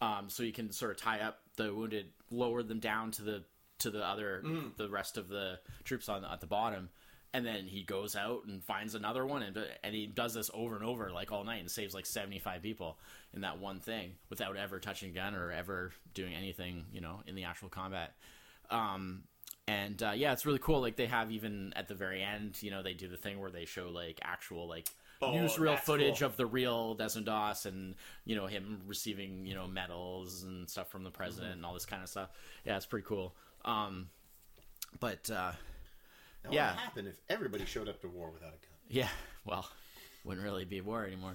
Um, so you can sort of tie up the wounded, lower them down to the to the other Mm. the rest of the troops on at the bottom, and then he goes out and finds another one and, and he does this over and over like all night and saves like 75 people in that one thing without ever touching a gun or ever doing anything you know in the actual combat. Um, and uh, yeah it's really cool. Like they have even at the very end you know they do the thing where they show like actual like Oh, newsreel that's footage cool. of the real Desmond Doss and you know him receiving you know medals and stuff from the president Mm-hmm. and all this kind of stuff yeah it's pretty cool um, but uh, Now, Yeah. What would happen if everybody showed up to war without a gun? Yeah, well, wouldn't really be war anymore.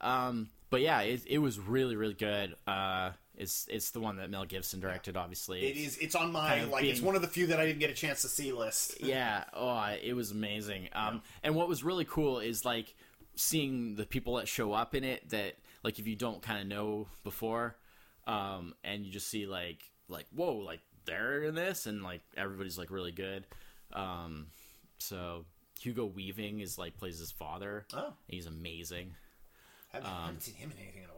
Um, but yeah, it, it was really really good. Uh, it's it's the one that Mel Gibson directed, obviously. It is. It's on my kind of like. it's one of the few that I didn't get a chance to see list. [laughs] yeah oh it was amazing um and what was really cool is like seeing the people that show up in it that like if you don't kind of know before um and you just see like like whoa like they're in this and like everybody's like really good um so hugo weaving is like plays his father Oh. he's amazing I haven't, I Um, haven't seen him in anything in a while.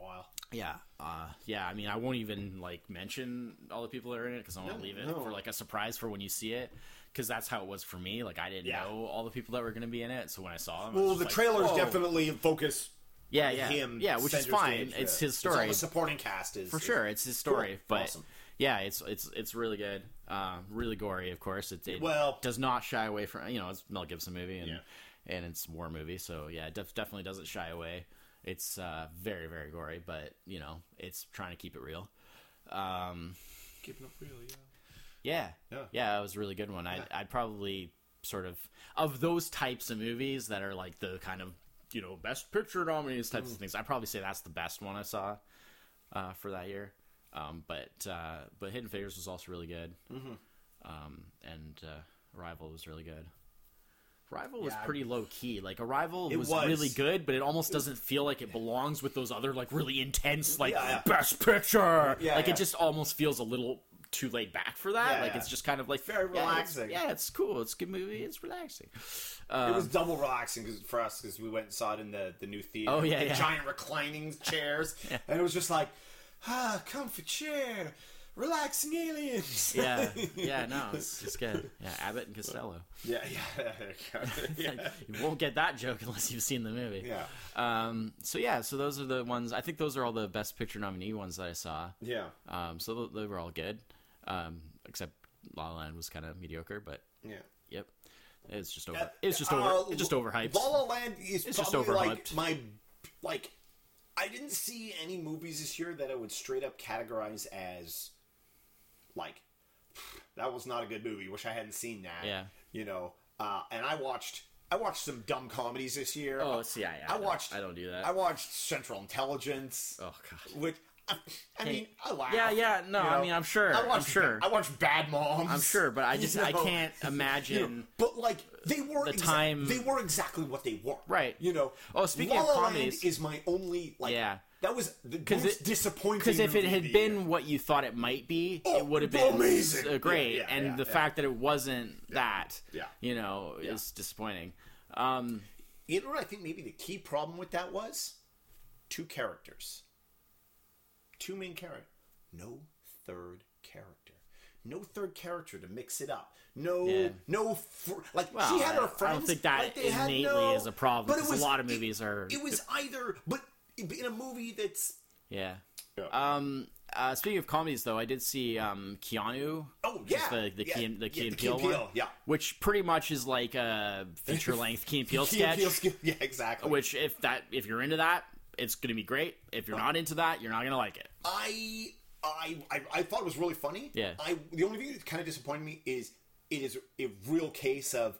Yeah, uh, yeah. I mean, I won't even like mention all the people that are in it because I want to No, leave it no. for like a surprise for when you see it. Because that's how it was for me. Like I didn't Yeah. know all the people that were going to be in it, so when I saw them, Well, the like, trailers "Whoa." definitely focus yeah, yeah, him. yeah, which is fine. stage, It's yeah. his story the supporting cast is for sure. It's his story, Cool. but Awesome. yeah, it's it's it's really good. Uh, really gory, of course. It, it Well- does not shy away from you know it's Mel Gibson movie and Yeah. and it's a war movie, so yeah, it def- definitely doesn't shy away. It's uh, very very gory, but you know it's trying to keep it real. Um, Keeping up real, yeah. yeah, Yeah. yeah, it was a really good one. I'd, Yeah. I'd probably sort of of those types of movies that are like the kind of you know best picture nominees types Mm. of things. I'd probably say that's the best one I saw uh, for that year. Um, but uh, but Hidden Figures was also really good, Mm-hmm. um, and uh, Arrival was really good. Arrival was Yeah, pretty low key. Like Arrival It was, was. really good, but it almost doesn't feel like it belongs with those other like really intense like Yeah, yeah. best picture. Yeah, like it just almost feels a little too laid back for that. Like it's just kind of like Very yeah, it's- relaxing. Yeah, it's cool. It's a good movie. It's relaxing. it Um, was double relaxing 'cause- for us because we went and saw it in the, the new theater. Oh, yeah, the yeah. giant reclining chairs, [laughs] and it was just like, ah, comfy chair, relaxing aliens. yeah, yeah, [laughs] no, it's, it's good. Yeah, Abbott and Costello. yeah, yeah, [laughs] yeah. you won't get that joke unless you've seen the movie. yeah, Um. So yeah. So those are the ones. I think those are all the best picture nominee ones that I saw. yeah, Um. So th- they were all good. Um. Except La La Land was kind of mediocre, but yeah. yep. It's just over. It's just Uh, over. It's just overhyped. La La Land is It's just probably like overhyped. my like. I didn't see any movies this year that I would straight up categorize as like [sighs] that was not a good movie. Wish I hadn't seen that. Yeah. you know. Uh, and I watched I watched some dumb comedies this year. Oh, see, yeah, yeah. I don't- watched. I don't do that. I watched Central Intelligence. oh God. Which I, I Hey. mean, I laugh. Yeah, yeah, no, you I mean, I'm sure, I I'm sure. I watched Bad Moms. I'm sure, but I You just I can't [laughs] You know, imagine. but like they were the exa- time- they were exactly what they were. Right. You know. Oh, speaking La of La Land comedies- is my only like. Yeah. That was the 'Cause most it- disappointing. Because if it had been year. what you thought it might be, Oh, it would have been amazing. great. Yeah, yeah, and yeah, the fact that it wasn't that, Yeah. you know, is disappointing. Um, you know what I think maybe the key problem with that was two characters, two main characters, no third character, no third character to mix it up. No, Yeah. no, fr- like Well, she had her I- I don't think that like, innately no- is a problem, but it 'cause a lot of it- movies are- It was either, but in a movie that's yeah. Yeah. Um, uh, speaking of comedies, though, I did see um, Keanu. Oh, which yeah. the the Yeah. Key, the Yeah, Key and the Key Peele one, yeah. which pretty much is like a feature length Key and [laughs] Peele Key and sketch. Peele yeah, exactly. Which, if that if you're into that, it's gonna be great. If you're not into that, you're not gonna like it. I, I, I, I thought it was really funny. Yeah. I the only thing that kind of disappointed me is it is a real case of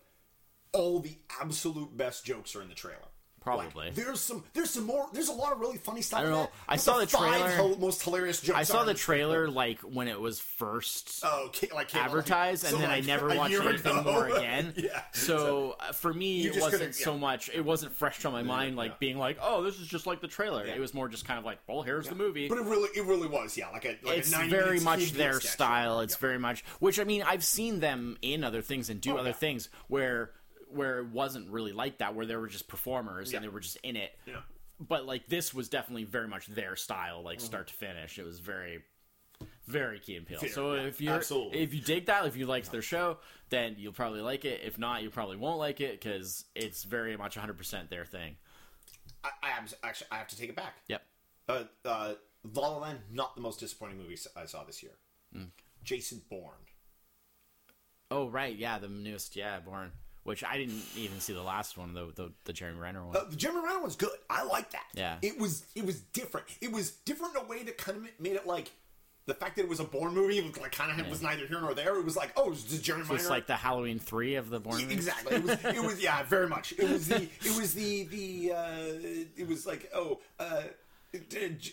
all the absolute best jokes are in the trailer. Probably. Like, there's some. There's some more. There's a lot of really funny stuff. I don't know. that, I saw the five trailer- hil- most hilarious jokes. I saw the in trailer like when it was first Oh, okay, like came out, advertised, and so, then I never watched anything ago. more [laughs] again. yeah. So uh, for me, it wasn't couldn't- so much. It wasn't fresh on my mind, like yeah. being like, "Oh, this is just like the trailer." Yeah. It was more just kind of like, "Well, here's the movie." But it really, it really was. Yeah, like a. Like it's a very much Key their sketch. style. It's Yeah. very much, which I mean, I've seen them in other things and do Oh, other yeah. things where where it wasn't really like that, where they were just performers Yeah. and they were just in it. Yeah. But like this was definitely very much their style, Mm-hmm. like start to finish. It was very very Key and Peele. Fair, so yeah, if you if you dig that, if you liked their show, then you'll probably like it. If not, you probably won't like it because it's very much 100 percent their thing. I, I have, actually I have to take it back. Yep. Uh, uh, La La Land, not the most disappointing movie I saw this year. Mm. Jason Bourne. Oh right, yeah, the newest, yeah, Bourne, which I didn't even see the last one, the the, the Jeremy Renner one. Uh, the Jeremy Renner one's good. I like that. Yeah. It was it was different. It was different in a way that kind of made it like the fact that it was a Bourne movie was like kind of was neither here nor there. It was like oh, it's just Jeremy it's Renner. like the Halloween three of the Bourne. movies. Exactly. It was. It was. Yeah. Very much. It was the. It was the. The. Uh, it was like oh. Uh,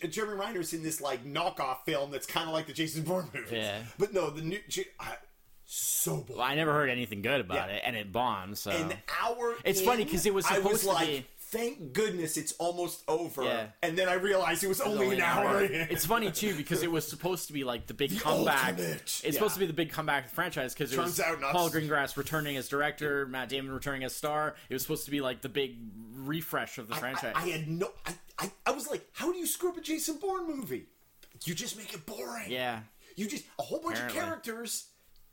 Jeremy Renner's in this like knockoff film that's kind of like the Jason Bourne movies. Yeah. But no, the new. J- I, so boring. Well, I never heard anything good about Yeah. it, and it bombed. So An hour. It's in, funny 'cause it was I supposed was to like, be- Thank goodness it's almost over. Yeah. And then I realized it was only an hour. in. It's funny too because it was supposed to be like the big The comeback. ultimate. It's Yeah. supposed to be the big comeback of the franchise because it was out. Paul Greengrass returning as director, Matt Damon returning as star. It was supposed to be like the big refresh of the I- franchise. I, I had no. I, I, I was like, how do you screw up a Jason Bourne movie? You just make it boring. yeah, You just a whole bunch Apparently. of characters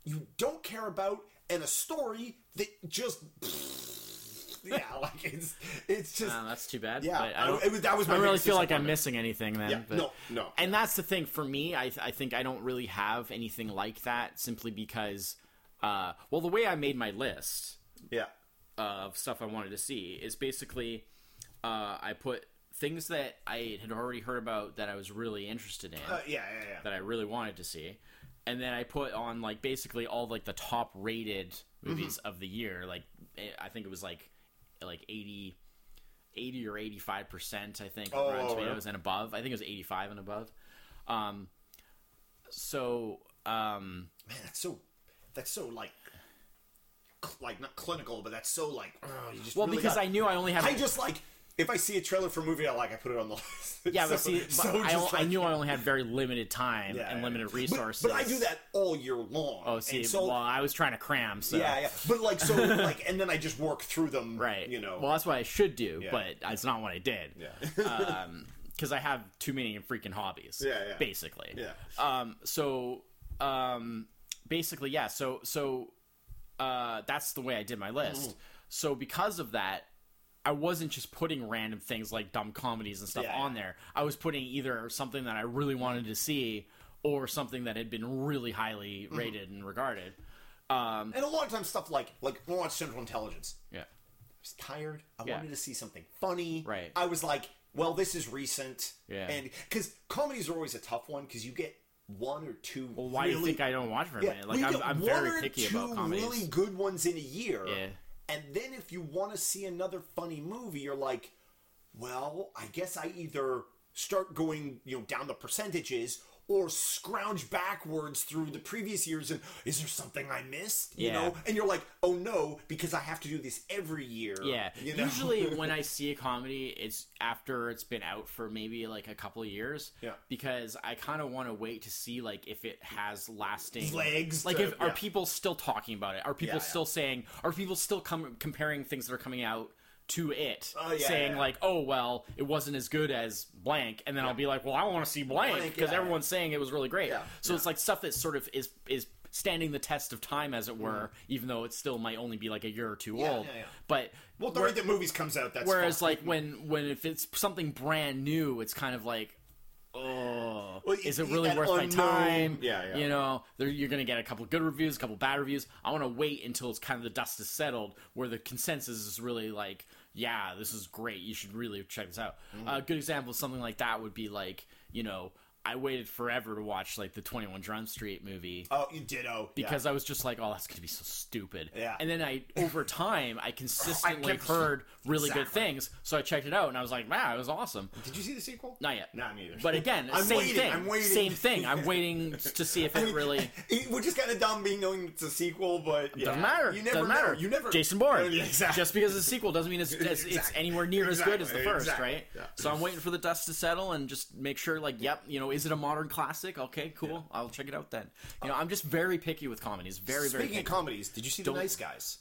you don't care about and a story that just [laughs] yeah, [laughs] like it's it's just Uh, that's too bad. Yeah, but I I- don't, it that was I really feel like I'm missing anything then. Yeah, but- no, no. And that's the thing for me. I I think I don't really have anything like that simply because, uh, well, the way I made my list yeah. of stuff I wanted to see is basically uh, I put things that I had already heard about that I was really interested in, Uh, yeah, yeah, yeah. that I really wanted to see, and then I put on like basically all like the top rated movies Mm-hmm. of the year. Like eh, I think it was like like 80, 80 or eighty five percent. I think Oh, Rotten yeah. Tomatoes and above. I think it was eighty five and above. Um, so um, Man, that's so that's so like like not clinical, but that's so like just well, really because got- I knew I only had I just like if I see a trailer for a movie I like, I put it on the [laughs] list. Yeah, but So- see, but so I, just I knew I only had very limited time Yeah, and limited resources. But, I do that all year long. Oh, see, and so well, I was trying to cram, so yeah, yeah. But like so, [laughs] like, and then I just work through them. right. You know. well, that's what I should do, Yeah. but that's not what I did. yeah. because I have too many freaking hobbies. Yeah, yeah. Basically. Yeah. Um. So, um, basically, yeah. So, so, uh, that's the way I did my list. Mm-hmm. So, because of that, I wasn't just putting random things like dumb comedies and stuff Yeah, on yeah. there. I was putting either something that I really wanted to see or something that had been really highly Mm-hmm. rated and regarded. Um. and a lot of times stuff like like I watch Central Intelligence. Yeah. I was tired. I Yeah. wanted to see something funny. Right. I was like, well, this is recent. Yeah. And because comedies are always a tough one because you get one or two. Well, why do you think I don't watch very Yeah, many? Like I'm, I'm very picky about comedies. really good ones in a year. Yeah. And then if you want to see another funny movie, you're like, well, I guess I either start going, you know, down the percentages or scrounge backwards through the previous years and is there something I missed? You Yeah. know? And you're like, oh no, because I have to do this every year. Yeah. You know? Usually [laughs] when I see a comedy, it's after it's been out for maybe like a couple of years. Yeah. Because I kind of want to wait to see like if it has lasting Legs Like to- if are yeah. people still talking about it? Are people yeah. still saying? Are people still com- comparing things that are coming out? To it, Oh, yeah, saying yeah. like, "Oh well, it wasn't as good as blank," and then I'll be like, "Well, I want to see blank because yeah, everyone's saying it was really great." Yeah, So yeah. it's like stuff that sort of is is standing the test of time, as it were, even though it still might only be like a year or two Mm-hmm. Yeah, old. yeah, yeah. But Well, the rate that movies comes out, that's Whereas, fine. like when when if it's something brand new, it's kind of like, oh, Well, is it- really worth my time? Yeah, yeah. You know, you're gonna get a couple good reviews, a couple bad reviews. I want to wait until it's kind of the dust is settled, where the consensus is really like, yeah, this is great. You should really check this out. Mm-hmm. A good example of something like that would be like, you know. I waited forever to watch like the Twenty One Jump Street movie Oh, you ditto. Yeah. because I was just like, oh, that's going to be so stupid. Yeah. And then I, over time, I consistently kept- heard really good things, so I checked it out, and I was like, wow, it was awesome. Did you see the sequel? Not yet. Not me either. But again, [laughs] same waiting, thing. Same thing. I'm [laughs] waiting to see if I it mean, really [laughs] it- which is kind of dumb being knowing it's a sequel, but yeah. doesn't matter. You never doesn't know. matter. You never. Jason Bourne. Exactly. Just because it's a sequel doesn't mean it's it's, it's anywhere near as good as the first, exactly. right? Yeah. So I'm waiting for the dust to settle and just make sure, like, yep, you know, is it a modern classic? Okay, cool. I'll check it out then. You know, I'm just very picky with comedies. Very, very Speaking picky. of comedies, did you see Don't- The Nice Guys?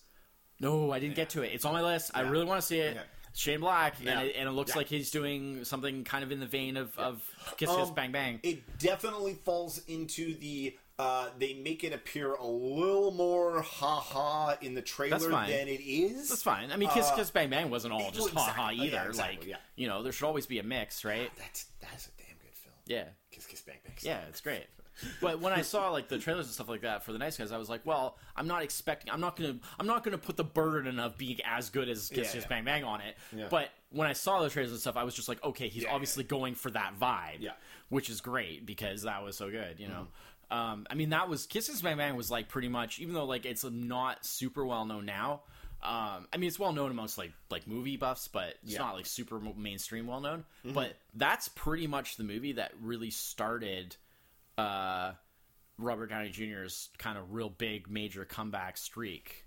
No, I didn't get to it. It's on my list. I really want to see it. Shane Black, Yeah. and, it, and it looks Yeah. like he's doing something kind of in the vein of, of Kiss Kiss Um, Bang Bang. It definitely falls into the. Uh, they make it appear a little more ha ha in the trailer than it is. That's fine. I mean, Kiss Uh, Kiss Bang Bang wasn't all well, just ha ha either. Yeah, exactly, like yeah. you know, there should always be a mix, right? That's that's a damn good film. Yeah. Kiss Kiss Bang Bang. Yeah, it's great. But when I saw like the trailers and stuff like that for the Nice Guys, I was like, well, I'm not expecting. I'm not gonna. I'm not gonna put the burden of being as good as Kiss Yeah, Kiss yeah. Bang Bang on it. Yeah. But when I saw the trailers and stuff, I was just like, okay, he's obviously going for that vibe. Yeah. Which is great because that was so good. You know. Mm-hmm. Um, I mean, that was Kiss Kiss Bang Bang was like pretty much, even though like it's not super well known now. Um, I mean, it's well known amongst like like movie buffs, but it's Yeah. Mm-hmm. not like super mainstream well known. But that's pretty much the movie that really started uh, Robert Downey Jr.'s kind of real big major comeback streak.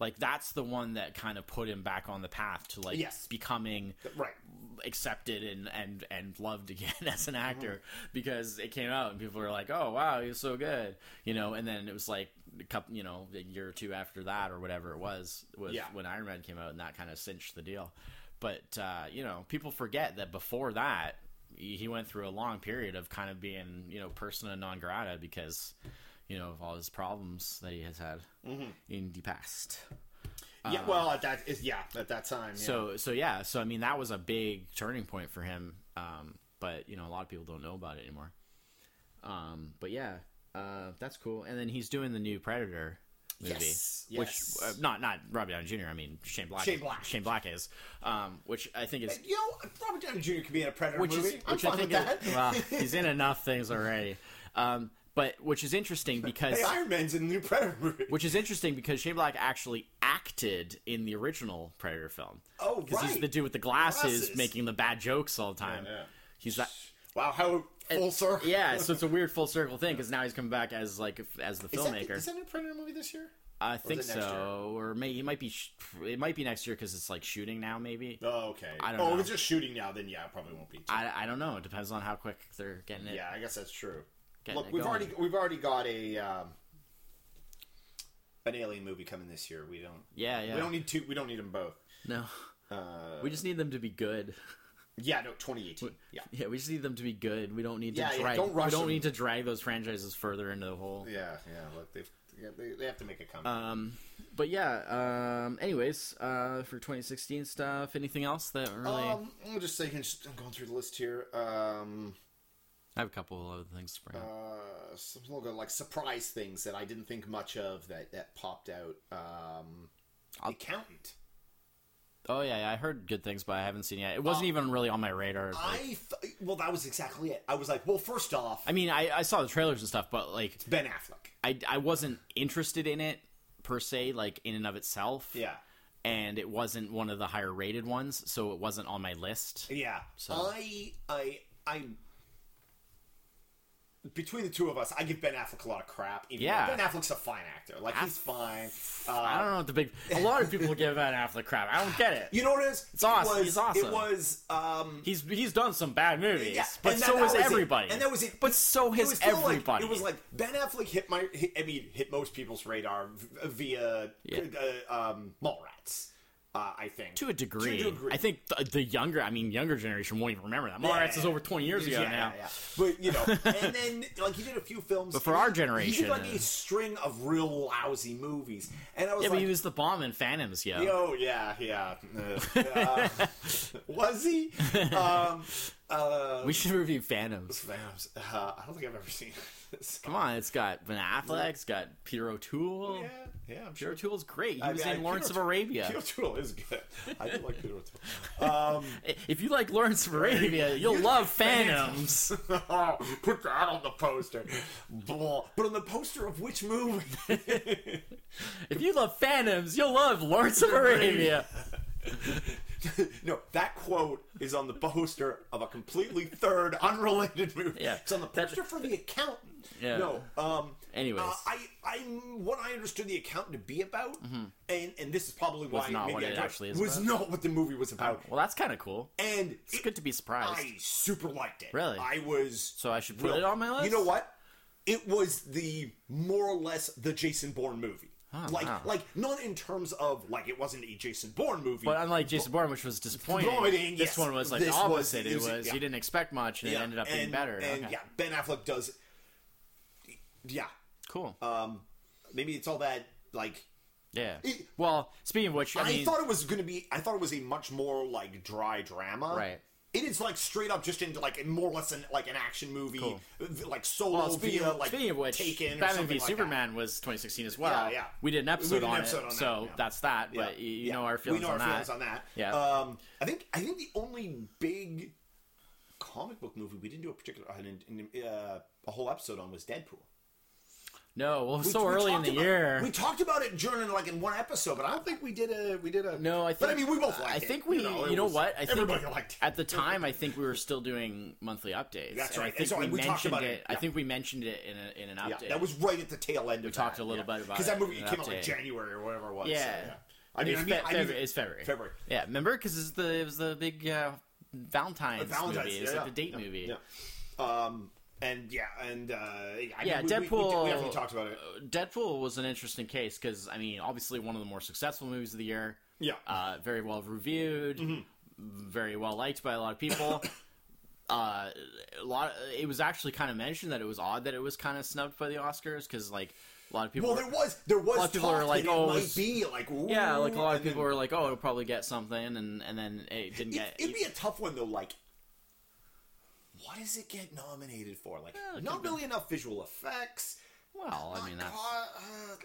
Like that's the one that kind of put him back on the path to like Yes. becoming Right. accepted and and and loved again [laughs] as an actor Mm-hmm. because it came out and people were like, "Oh wow, he was so good," you know. And then it was like a couple, you know, a year or two after that or whatever it was, was Yeah. when Iron Man came out, and that kind of cinched the deal. But uh, you know, people forget that before that, he he went through a long period of kind of being, you know, persona non grata because, you know, of all his problems that he has had Mm-hmm. in the past. Yeah. well, at that is yeah at that time. Yeah. So so yeah, so I mean that was a big turning point for him. Um, but you know a lot of people don't know about it anymore. Um, but yeah, uh, that's cool. And then he's doing the new Predator movie, Yes, which uh, not not Robert Downey Jr. I mean Shane Black. Shane Black. Shane Black is, um, which I think is you know, Robert Downey Jr. could be in a Predator which movie. is I'm which I think is, that. well [laughs] he's in enough things already. Um, but which is interesting because [laughs] hey, Iron Man's in the new Predator movie. which is interesting because Shane Black actually acted in the original Predator film. Oh, Because he's the dude with the glasses, Glasses. making the bad jokes all the time. Yeah, yeah. He's that. wow, how full circle. Yeah, so it's a [laughs] weird full circle thing because now he's coming back as like as the Is filmmaker. is that a Predator movie this year? I think it so, or may he might be. sh- It might be next year because it's like shooting now. Maybe Oh, okay. I don't oh, know. if it's just shooting now, then yeah, it probably won't be. I, I don't know. It depends on how quick they're getting it. yeah, I guess that's true. Look, we've going. already we've already got a um, an alien movie coming this year. We don't. yeah, yeah. We don't need two. We don't need them both. no, Uh, we just need them to be good. yeah, no, 2018. Yeah, Yeah, we just need them to be good. We don't need to Yeah, yeah, drag. don't rush we don't them. need to drag those franchises further into the hole. yeah, yeah. Look, they've, yeah, they, they have to make a comeback. Um, but yeah. Um. Anyways, uh, for 2016 stuff, anything else that really? Um, I'm just thinking. Just I'm going through the list here. Um, I have a couple of other things to bring up. uh, some little like surprise things that I didn't think much of that that popped out. Um, I'll- accountant. Oh yeah, yeah, I heard good things, but I haven't seen it yet. It wasn't even really on my radar. like- I th- well, that was exactly it. I was like, well, first off, I mean, I, I saw the trailers and stuff, but like, it's Ben Affleck. I, I wasn't interested in it per se, like in and of itself. Yeah, And it wasn't one of the higher rated ones, so it wasn't on my list. yeah. So- I, I, I. Between the two of us, I give Ben Affleck a lot of crap. Even Yeah. Ben Affleck's a fine actor. Like he's fine. Uh, I don't know what the big. [laughs] A lot of people give Ben Affleck crap. I don't get it. You know what it is? It's awesome. It was, He's awesome. It was. Um, He's he's done some bad movies, Yeah, but and so that has was it. everybody. And that was it. But so has was still like- everybody. it was like Ben Affleck hit my. Hit, I mean, hit most people's radar via Yeah. uh, um, Mallrats. Uh, I think to a degree. To a degree. I think the, the younger, I mean, younger generation won't even remember that. Mallrats is over 20 years ago yeah, now. Yeah, yeah. But you know, and then like he did a few films. But for he- our he generation, did like uh, a string of real lousy movies, and I was Yeah, but he was the bomb in Phantoms, yo. "Oh yeah, yeah." Uh, uh, [laughs] was he? Um, uh, We should review Phantoms. Phantoms. Uh, I don't think I've ever seen this. Come on, it's got Ben Affleck, it's got Peter O'Toole. Yeah, yeah, I'm Peter sure. O'Toole's great. He I was mean, in I- Lawrence of Peter- Arabia. Peter O'Toole is good. I do like Peter O'Toole. [laughs] Um, If you like Lawrence of Arabia, you'll love [laughs] Phantoms. [laughs] Put that on the poster. Blah. But on the poster of which movie? If you love Phantoms, you'll love Lawrence of Arabia. no, that quote is on the poster of a completely third, unrelated movie. Yeah. It's on the poster for the accountant. Yeah. No. Um. Anyways. uh, I, I, what I understood the accountant to be about, and and this is probably why Mm-hmm. not what it actually is was about? not what the movie was about. Well, that's kind of cool. And It's good to be surprised. I super liked it. Really? I was. So I should put Well, it on my list? You know what? It was the more or less the Jason Bourne movie. like wow. like not in terms of like it wasn't a Jason Bourne movie, But unlike Jason Bourne, which was disappointing, this one was like This the opposite. it it was- was yeah. you didn't expect much, and Yeah, it ended up being better. And okay. yeah, Ben Affleck does. Yeah, cool. um, maybe it's all that like. yeah. it- well, speaking of which, I, I, mean, thought it was going to be. I thought it was a much more like dry drama. Right. It is like straight up just into like more or less an, like an action movie, Cool. like solo well, speaking, via like speaking of which, Taken or Batman something v like Superman was 2016 as well. Yeah, yeah. We did an episode, did an on, episode it, on that, so yeah. that's that. Yeah, But you, yeah. know our feelings on that. we know on our that. feelings on that. Yeah. Um, I think I think the only big comic book movie we didn't do a particular an, uh, a whole episode on was Deadpool. No, well, We- so we early in the about- year. We talked about it during like in one episode, but I don't think we did a we did a no, I think. But I mean, we both liked I it. think we. You know, it was- what? I think everybody liked it. at the time, I think we were still doing monthly updates. That's and right. I think So we, we talked mentioned about it. it, I think we mentioned it in a, in an Yeah, update. that was right at the tail end of We talked that, a little yeah. bit about because that movie came out like. January or whatever it was. so, Yeah. yeah. I mean, it's, I mean, Fe- I mean, February, it's February. February. Yeah, remember because it's the it was the big uh, Valentine's, Valentine's, movie. It's yeah, like the date movie. Um, and yeah, and uh, I Yeah, mean, we, we- Deadpool. We, definitely talked about it. Deadpool was an interesting case because I mean, obviously one of the more successful movies of the year. Yeah. Uh, very well reviewed, Mm-hmm. very well liked by a lot of people. [coughs] uh, a lot. it was actually kind of mentioned that it was odd that it was kind of snubbed by the Oscars because like a lot of people. Well, were- there was there was a lot of people are like, oh, it might was- be like ooh, yeah, like a lot of and then- people were like, "Oh, it'll probably get something," and and then it didn't It, get. it'd be a tough one though. Like, what does it get nominated for? Like, Yeah, not could be. really enough visual effects. well, I mean that's uh,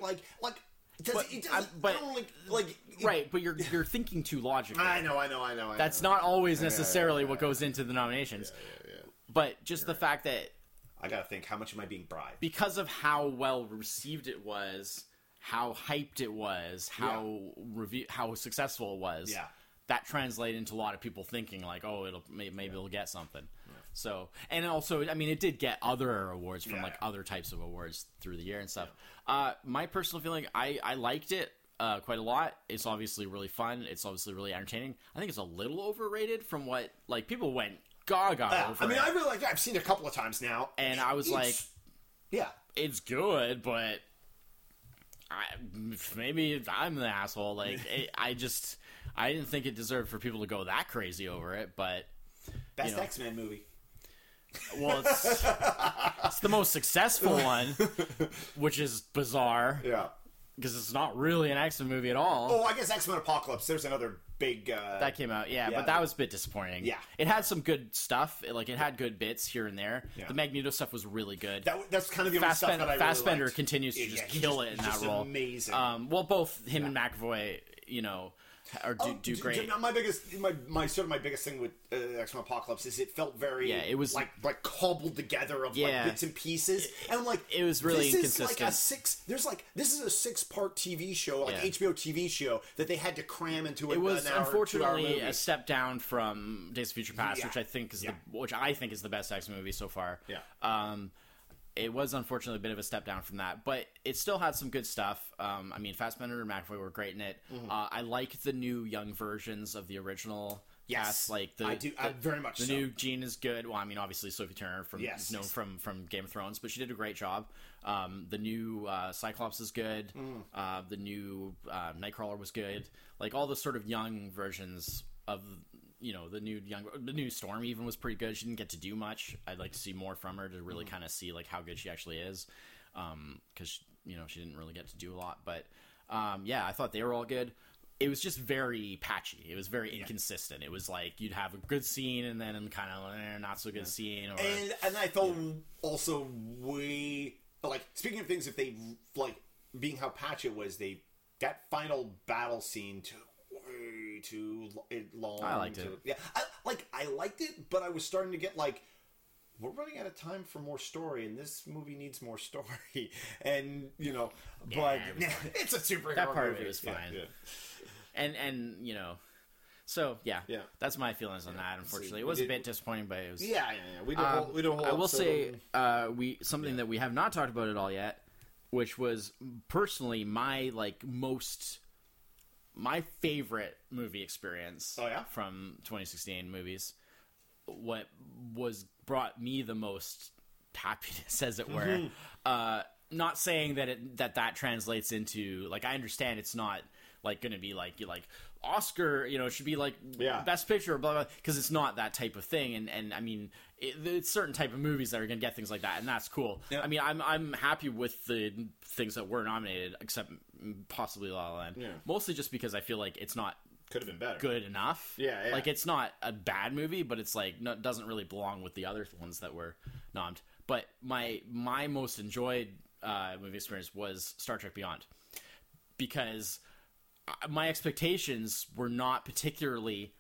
like like. Does But, it, it I- doesn't, but- I don't like like it- right, but you're [laughs] you're thinking too logically. I know, I know, I know. I That's know. not always yeah, necessarily yeah, what goes into the nominations. Yeah, yeah. But just the fact that I gotta think. How much am I being bribed? because of how well received it was, how hyped it was, how review how successful it was. Yeah. That translated into a lot of people thinking like, oh, it'll may- maybe it'll get something. So, and also, I mean, it did get other awards from Yeah. like other types of awards through the year and stuff. Uh, my personal feeling, I I liked it. Uh, quite a lot. It's obviously really fun. It's obviously really entertaining. I think it's a little overrated from what like people went gaga Yeah, over. I mean, it. I really like. I've seen it a couple of times now, And I was It's- like, yeah, it's good, but I, maybe I'm the asshole. Like [laughs] it, I just I didn't think it deserved for people to go that crazy over it. But best know. X Men movie. Well, it's, it's the most successful one, which is bizarre Yeah. because it's not really an X Men movie at all. Oh, I guess X Men Apocalypse. There's another big. Uh, That came out, yeah, Yeah, but that was a bit disappointing. Yeah. it had some good stuff. It, like it had good bits here and there. Yeah. The Magneto stuff was really good. that, that's kind of the only stuff that I really Fassbender liked. continues to Yeah, just kill just- it in that just role. Amazing. Um, well, both him and McAvoy, you know, are do, Oh, do great. My biggest, my, my sort of my biggest thing with uh, X Men Apocalypse is it felt very, Yeah, it was- like like cobbled together of Yeah. like bits and pieces, and I'm like it was really this Is like a inconsistent. six. There's like this is a six part TV show, like Yeah. HBO TV show that they had to cram into it. It was an hour, unfortunately a step down from Days of Future Past, Yeah. which I think is the which I think is the best X Men movie so far. Yeah. Um, it was unfortunately a bit of a step down from that, but it still had some good stuff. Um, I mean, Fassbender and McAvoy were great in it. Mm-hmm. Uh, I like the new young versions of the original. Yes. cast. like the I do- I- very much The so. new Jean is good. Well, I mean, obviously Sophie Turner from Yes, known from from Game of Thrones, but she did a great job. Um, the new uh, Cyclops is good. Mm. Uh, the new uh, Nightcrawler was good. Like all the sort of young versions of you know the new young the new Storm even was pretty good. She didn't get to do much. I'd like to see more from her to really kind of see like how good she actually is, because you know she didn't really get to do a lot. But um, yeah, I thought they were all good. It was just very patchy. It was very inconsistent. It was like you'd have a good scene and then kind of eh, not so good scene. Or and and I thought also way like speaking of things if they like being how patchy it was they that final battle scene took way too long I liked to- it. yeah I, like I liked it but I was starting to get like we're running out of time for more story and this movie needs more story [laughs] and you know but it fine. [laughs] it's a superhero That part of it was fine. yeah. and and you know, so yeah, Yeah. That's my feelings on that. Unfortunately, it we was a bit disappointing, but it was. Yeah, yeah, yeah. We don't, Um, whole, we do a whole I will say uh, we something that we have not talked about at all yet, which was personally my like most my favorite movie experience. Oh, yeah? from 2016 movies. What was brought me the most happiness, as it were, Mm-hmm. uh, not saying that it that that translates into like I understand it's not like going to be like you like Oscar, you know, it should be like Yeah. best picture, blah blah, because it's not that type of thing. And and I mean, it, it's certain type of movies that are going to get things like that, and that's cool. Yeah. I mean, I'm I'm happy with the things that were nominated, except possibly La La Land, Yeah. mostly just because I feel like it's not Could have been better. good enough. Yeah, yeah. Like it's not a bad movie, but it's like no, doesn't really belong with the other ones that were nommed. But my my most enjoyed uh, movie experience was Star Trek Beyond because my expectations were not particularly.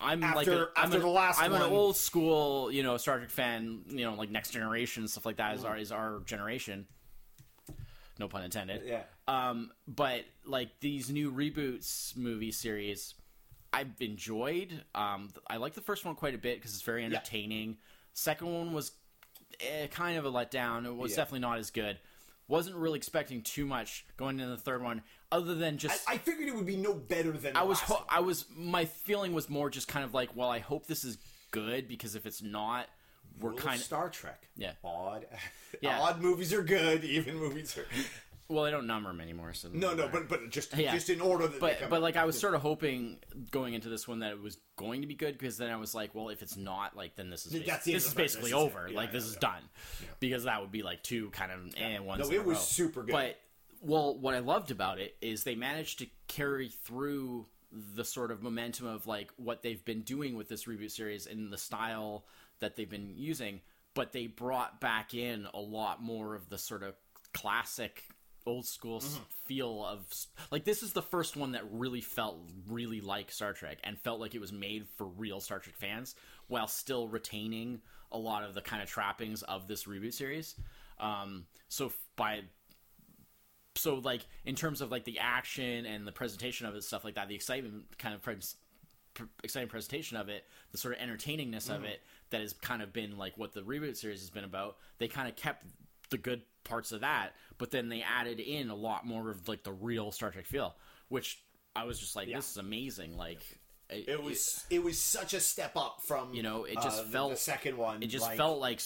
I'm like After- a, I'm after an, the last I'm an old school, you know, Star Trek fan. You know, like Next Generation stuff like that is our is our generation. No pun intended. Yeah. Um, but like these new reboots movie series, I've enjoyed. Um, I like the first one quite a bit because it's very entertaining. Second one was eh, kind of a letdown. It was Yeah. definitely not as good. Wasn't really expecting too much going into the third one, other than just I figured it would be no better than I was ho- I was my feeling was more just kind of like, well, I hope this is good because if it's not, we're Rule kind of Star Trek. Yeah. Odd. [laughs] Yeah. Odd movies are good. [laughs] Even movies are. [laughs] well, they don't number them anymore. So No, no, but but just Yeah. just in order but but like I was sort of hoping going into this one that it was going to be good because then I was like, well, if it's not, like then this is this is basically this is over. Yeah, like this is done because that would be like two kind of and ones. No, it was super good. But well, what I loved about it is they managed to carry through the sort of momentum of like what they've been doing with this reboot series and the style that they've been using, but they brought back in a lot more of the sort of classic old school s feel of like this is the first one that really felt really like Star Trek and felt like it was made for real Star Trek fans while still retaining a lot of the kind of trappings of this reboot series. Um, so f- by so like in terms of like the action and the presentation of it stuff like that the excitement kind of pres- pr- exciting presentation of it the sort of entertainingness of mm-hmm. it that has kind of been like what the reboot series has been about they kind of kept the good parts of that but then they added in a lot more of like the real star trek feel which i was just like this is amazing like it was it was such a step up from You know, it just uh, the- felt- the second one. it just like, felt like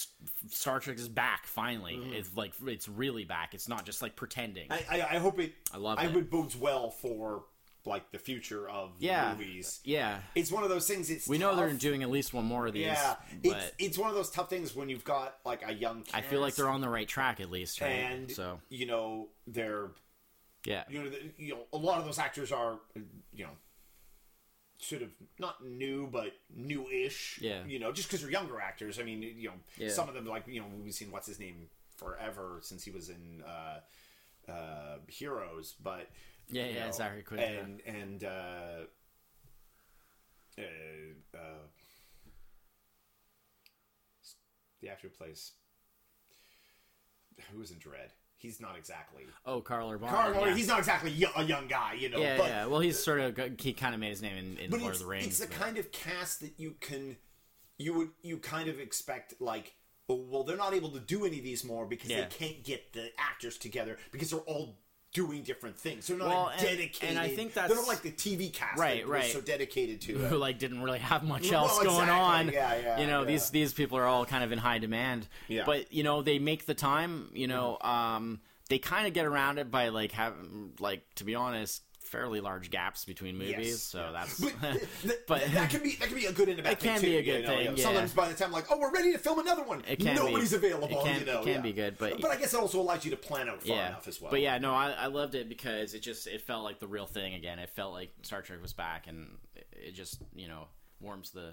Star Trek is back finally. It's like it's really back. It's not just like pretending. I, I, I hope it. I love I it. would bodes well for like the future of yeah, movies. yeah. It's one of those things. It's We know they're doing at least one more of these. Yeah, but it's it's one of those tough things when you've got like a young. I feel like they're on the right track at least, right? and so you know they're yeah, you know the, you know a lot of those actors are you know sort of not new but new-ish. Yeah. you know just because they're younger actors. I mean you know Yeah. some of them like you know we've seen what's his name forever since he was in uh, uh, Heroes, but Yeah, yeah, know, Zachary Quinto. and and uh, uh, uh, the actor who plays who was in Dredd. He's not exactly. oh, Karl Urban. Carl, yeah. He's not exactly yo- a young guy, you know. yeah, but, yeah. Well, he's sort of he kind of made his name in, in Lord of the Rings. it's the but- kind of cast that you can, you would, you kind of expect like, oh, well, they're not able to do any of these more because Yeah. they can't get the actors together because they're all doing different things. They're not Well, and- dedicated. and I think they're not like the TV cast, Right, that right. So dedicated to who like didn't really have much Well, else going exactly. on. Yeah, yeah, you know, yeah. these these people are all kind of in high demand. Yeah. But you know, they make the time. You know, um, they kind of get around it by like having like to be honest, fairly large gaps between movies. Yes, so that's. But, [laughs] th- but- that can be that can be a good and a bad It can too, be a you good know, thing, you know. yeah. Sometimes by the time like, oh, we're ready to film another one, It can be. nobody's available. It can- you know, it can yeah. be good, but- but I guess it also allows you to plan out far yeah. enough as well. But yeah, no, I, I loved it because it just it felt like the real thing again. It felt like Star Trek was back, and it, just you know warms the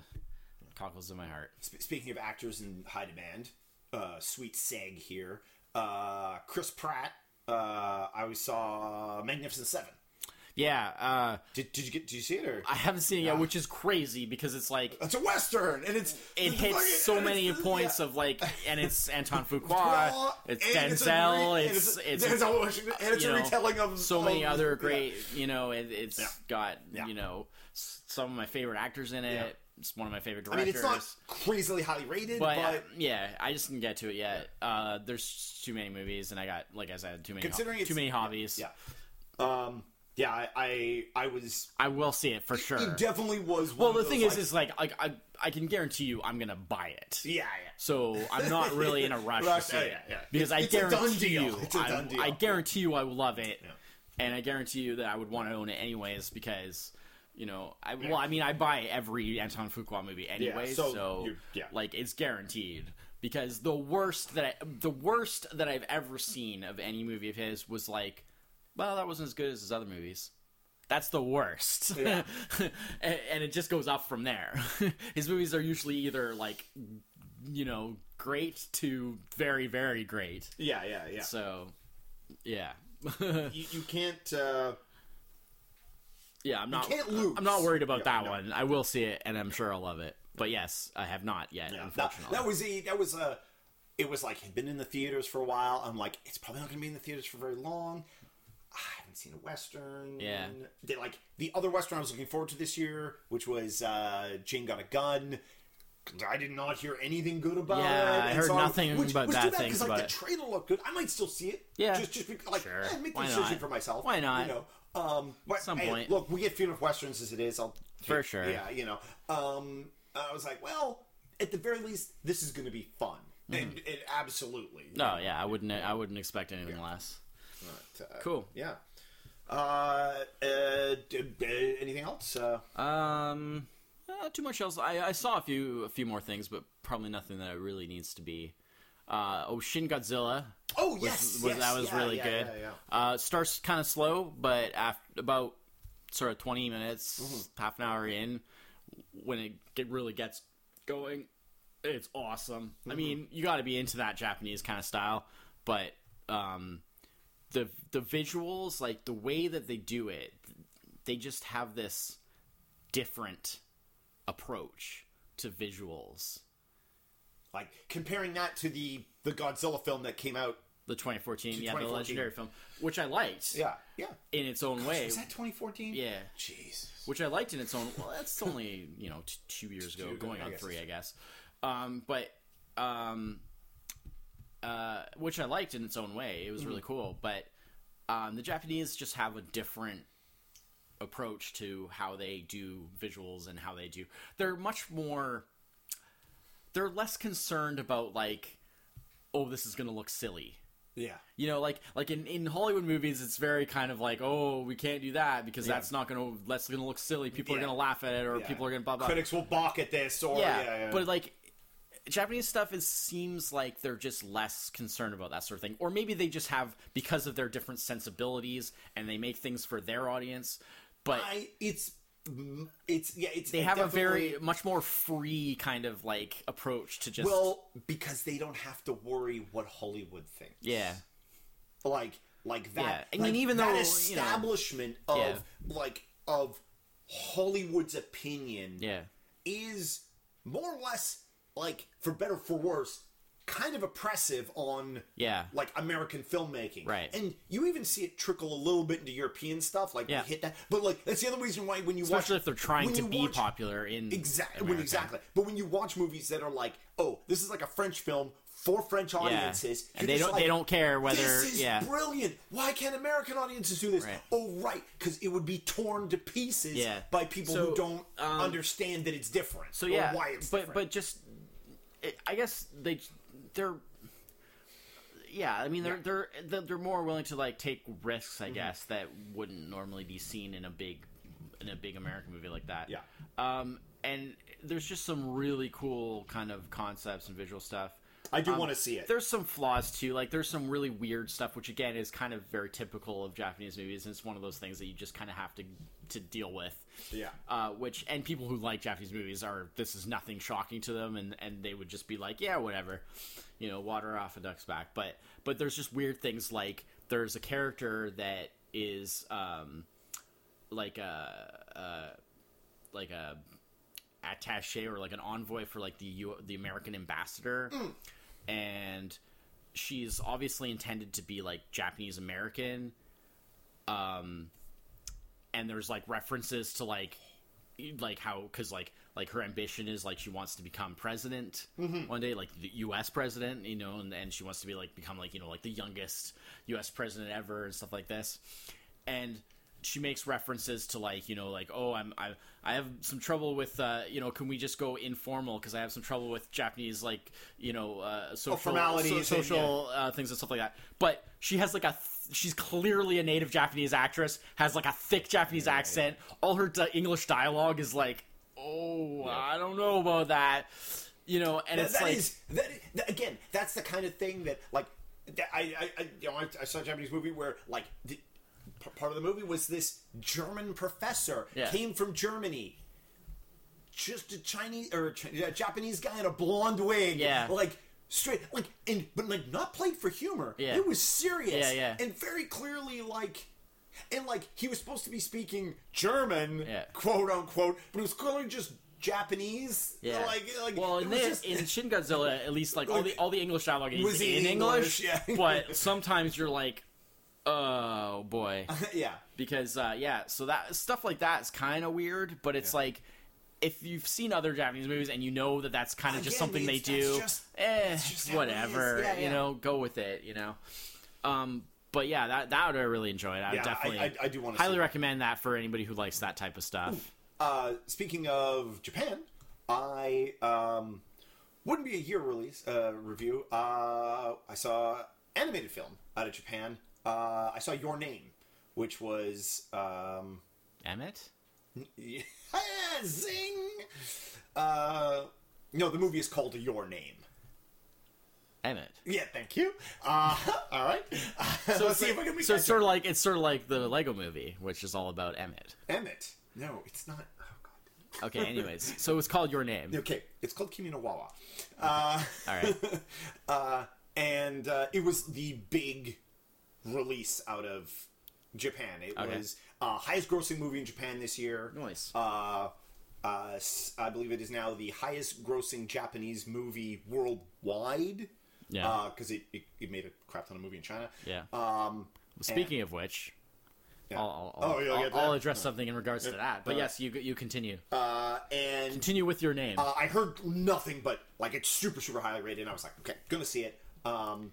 cockles of my heart. Sp- speaking of actors in high demand, uh, sweet seg here. Uh, Chris Pratt. Uh, I always saw Magnificent Seven. Yeah, uh, Did, did you get? Did you see it? Or I haven't seen it yet, which is crazy because it's like it's a western, and it's it it's hits fucking- so many points yeah. of like, and it's [laughs] Anton Fuqua, it's Denzel, a it's it's, Denzel Washington, and it's you a know, retelling of so many of- other yeah. great, you know, it, it's Yeah. got Yeah. you know some of my favorite actors in it. Yeah. It's one of my favorite directors. I mean, it's not crazily highly rated, but, but, uh, yeah, I just didn't get to it yet. Uh, there's too many movies, and I got like I said, too many Considering ho- too many hobbies. yeah. Um, Yeah, I, I, I was. I will see it for sure. It definitely was. well, the of thing those, is, is like, like I, I can guarantee you, I'm gonna buy it. yeah, yeah. So I'm not really in a [laughs] rush to see yeah, it yeah, yeah. because It's- I it's a done guarantee you, I, done deal. I guarantee you, I will love it, and I guarantee you that I would want to own it anyways because. You know, I well, I mean, I buy every Anton Fuqua movie anyway, so so, yeah. like it's guaranteed. Because the worst that I, the worst that I've ever seen of any movie of his was like, well, that wasn't as good as his other movies. That's the worst, [laughs] Yeah. [laughs] and, and it just goes up from there. [laughs] his movies are usually either like, you know, great to very, very great. Yeah, yeah, yeah. So, yeah, you, you can't. Uh, yeah. I'm not. can't lose. I'm not worried about Yeah, that no. one. I will see it, and I'm sure I'll love it. But yes, I have not yet. that, unfortunately, that was a. That was a. It was like had been in the theaters for a while. I'm like, it's probably not going to be in the theaters for very long. I haven't seen a western. Yeah. They, like the other western I was looking forward to this year, which was uh, Jane Got a Gun. I did not hear anything good about Yeah, it. I heard so nothing which, but which bad bad, things like, about the trailer looked good. I might still see it. Yeah. just just because, like Sure. eh, make the Why decision not? for myself. Why not? You know. Um, but, Some hey, point. Look, we get feeling of westerns as it is. I'll For sure. Yeah, you know. Um, I was like, well, at the very least, this is going to be fun, and, and absolutely. Mm-hmm. No, yeah, I wouldn't. I wouldn't expect anything less. But, uh, Cool. Yeah. Uh, uh, d- d- anything else? Uh, Um, uh, too much else. I, I saw a few a few more things, but probably nothing that really needs to be. Uh, oh, Shin Godzilla. oh was, yes, was- yes, that was yeah, really yeah, good. Yeah. Uh, starts kind of slow, but after about sort of twenty minutes, Mm-hmm. half an hour in, when it get, really gets going, it's awesome. I Mm-hmm. mean, you got to be into that Japanese kind of style, but um, the the visuals, like the way that they do it, they just have this different approach to visuals. Like comparing that to the the Godzilla film that came out. The 2014, yeah, the legendary film, which I liked Yeah, yeah. in its own way. Was that 2014? Yeah. Jeez. which I liked in its own. Well, that's only you know t- two years ago, Two, going I on guess three, I guess. Um, but um, uh, which I liked in its own way. It was really Mm-hmm. cool. But um, the Japanese just have a different approach to how they do visuals and how they do. They're much more. They're less concerned about like, oh, this is going to look silly. Yeah. You know, like like in, in Hollywood movies, it's very kind of like, oh, we can't do that because Yeah. that's not gonna that's gonna look silly. People are gonna laugh at it, or Yeah. people are gonna blah blah. Critics will balk at this, or yeah, yeah, yeah. but like Japanese stuff is seems like they're just less concerned about that sort of thing, or maybe they just have because of their different sensibilities and they make things for their audience. But I, it's it's yeah, it's they have a very much more free kind of like approach to just well because they don't have to worry what Hollywood thinks. yeah like like that. Yeah, I mean, like, even that though, you know- establishment of Yeah. like of Hollywood's opinion yeah is more or less like for better or for worse kind of oppressive on yeah like American filmmaking. Right. And you even see it trickle a little bit into European stuff, like Yeah. we hit that. But like that's the other reason why when you especially watch if they're trying to be watch- popular in Exactly. America. Exactly. But when you watch movies that are like, oh, this is like a French film for French audiences, And they don't- they don't care whether- this is yeah. brilliant. Why can't American audiences do this? Right. Oh, right, because it would be torn to pieces Yeah. by people So, who don't um, understand that it's different. So or yeah, why it's but different. but just, it, I guess they they're. Yeah, I mean they're, they're they're they're more willing to like take risks, Mm-hmm. I guess, that wouldn't normally be seen in a big in a big American movie like that. Yeah. Um, and there's just some really cool kind of concepts and visual stuff. I do Um, want to see it. There's some flaws too. Like there's some really weird stuff, which again is kind of very typical of Japanese movies, and it's one of those things that you just kind of have to to deal with. Yeah. Uh, which and people who like Japanese movies are this is nothing shocking to them, and and they would just be like, yeah, whatever, you know, water off a duck's back. But but there's just weird things like there's a character that is um like a, a like a attaché or like an envoy for like the U- the American ambassador, and she's obviously intended to be like Japanese American. Um, and there's like references to like like how because like like her ambition is like she wants to become president one day like the us president you know and, and she wants to be like become like you know like the youngest us president ever and stuff like this. And she makes references to like you know like oh I'm I I have some trouble with uh you know can we just go informal because I have some trouble with Japanese like you know uh social formalities so- social uh, things and stuff like that. But she has like a th- she's clearly a native Japanese actress has like a thick Japanese accent. All her di- English dialogue is like oh I don't know about that. You know, and That- it's that like is- that again, that's the kind of thing that like I, I, I you know I, I saw a Japanese movie where like the, p- part of the movie was this German professor Yeah. came from Germany. Just a Chinese or a Japanese guy in a blonde wig, Yeah. like straight, like and but like not played for humor. Yeah. it was serious, Yeah, yeah. and very clearly like, and like he was supposed to be speaking German, Yeah. quote unquote, but it was clearly just Japanese. Yeah. like like well, in this, just- in Shin Godzilla, at least like all the all the English dialogue is in English, English, [laughs] yeah. but sometimes you're like, oh boy, [laughs] yeah. because uh, yeah, so that stuff like that is kind of weird, but it's like. If you've seen other Japanese movies and you know that that's kind of just something they do, just- eh, just whatever, Japanese. Yeah, you know, go with it, you know. Um, but yeah, that that would I really enjoy. I Yeah, I- definitely, I- I do wanna see highly that. recommend that for anybody who likes that type of stuff. Uh, speaking of Japan, I um, wouldn't be a year release uh, review. Uh, I saw animated film out of Japan. Uh, I saw Your Name, which was um, Emmett, [laughs] yeah, zing. Uh, no, the movie is called Your Name. Emmett. Yeah, thank you. Uh, [laughs] all right. So [laughs] Let's see if I can make so it's sort of like it's sort of like the Lego Movie, which is all about Emmett. Emmett. No, it's not. Oh God. Okay, anyways, so it's called Your Name. Okay, it's called Kimi no Na wa. Uh, All right. uh, and uh, it was the big release out of Japan. It Okay. was uh, highest grossing movie in Japan this year. Nice. Uh, uh, I believe it is now the highest grossing Japanese movie worldwide. Yeah. Because it, it, it made a crap ton of movie in China. Yeah. Um, Speaking of which, yeah. I'll, I'll, Oh, I'll, get I'll address something in regards to that. But uh, yes, you you continue. uh, and Continue with your name. Uh, I heard nothing but like it's super super highly rated. And I was like, okay, gonna see it. Um,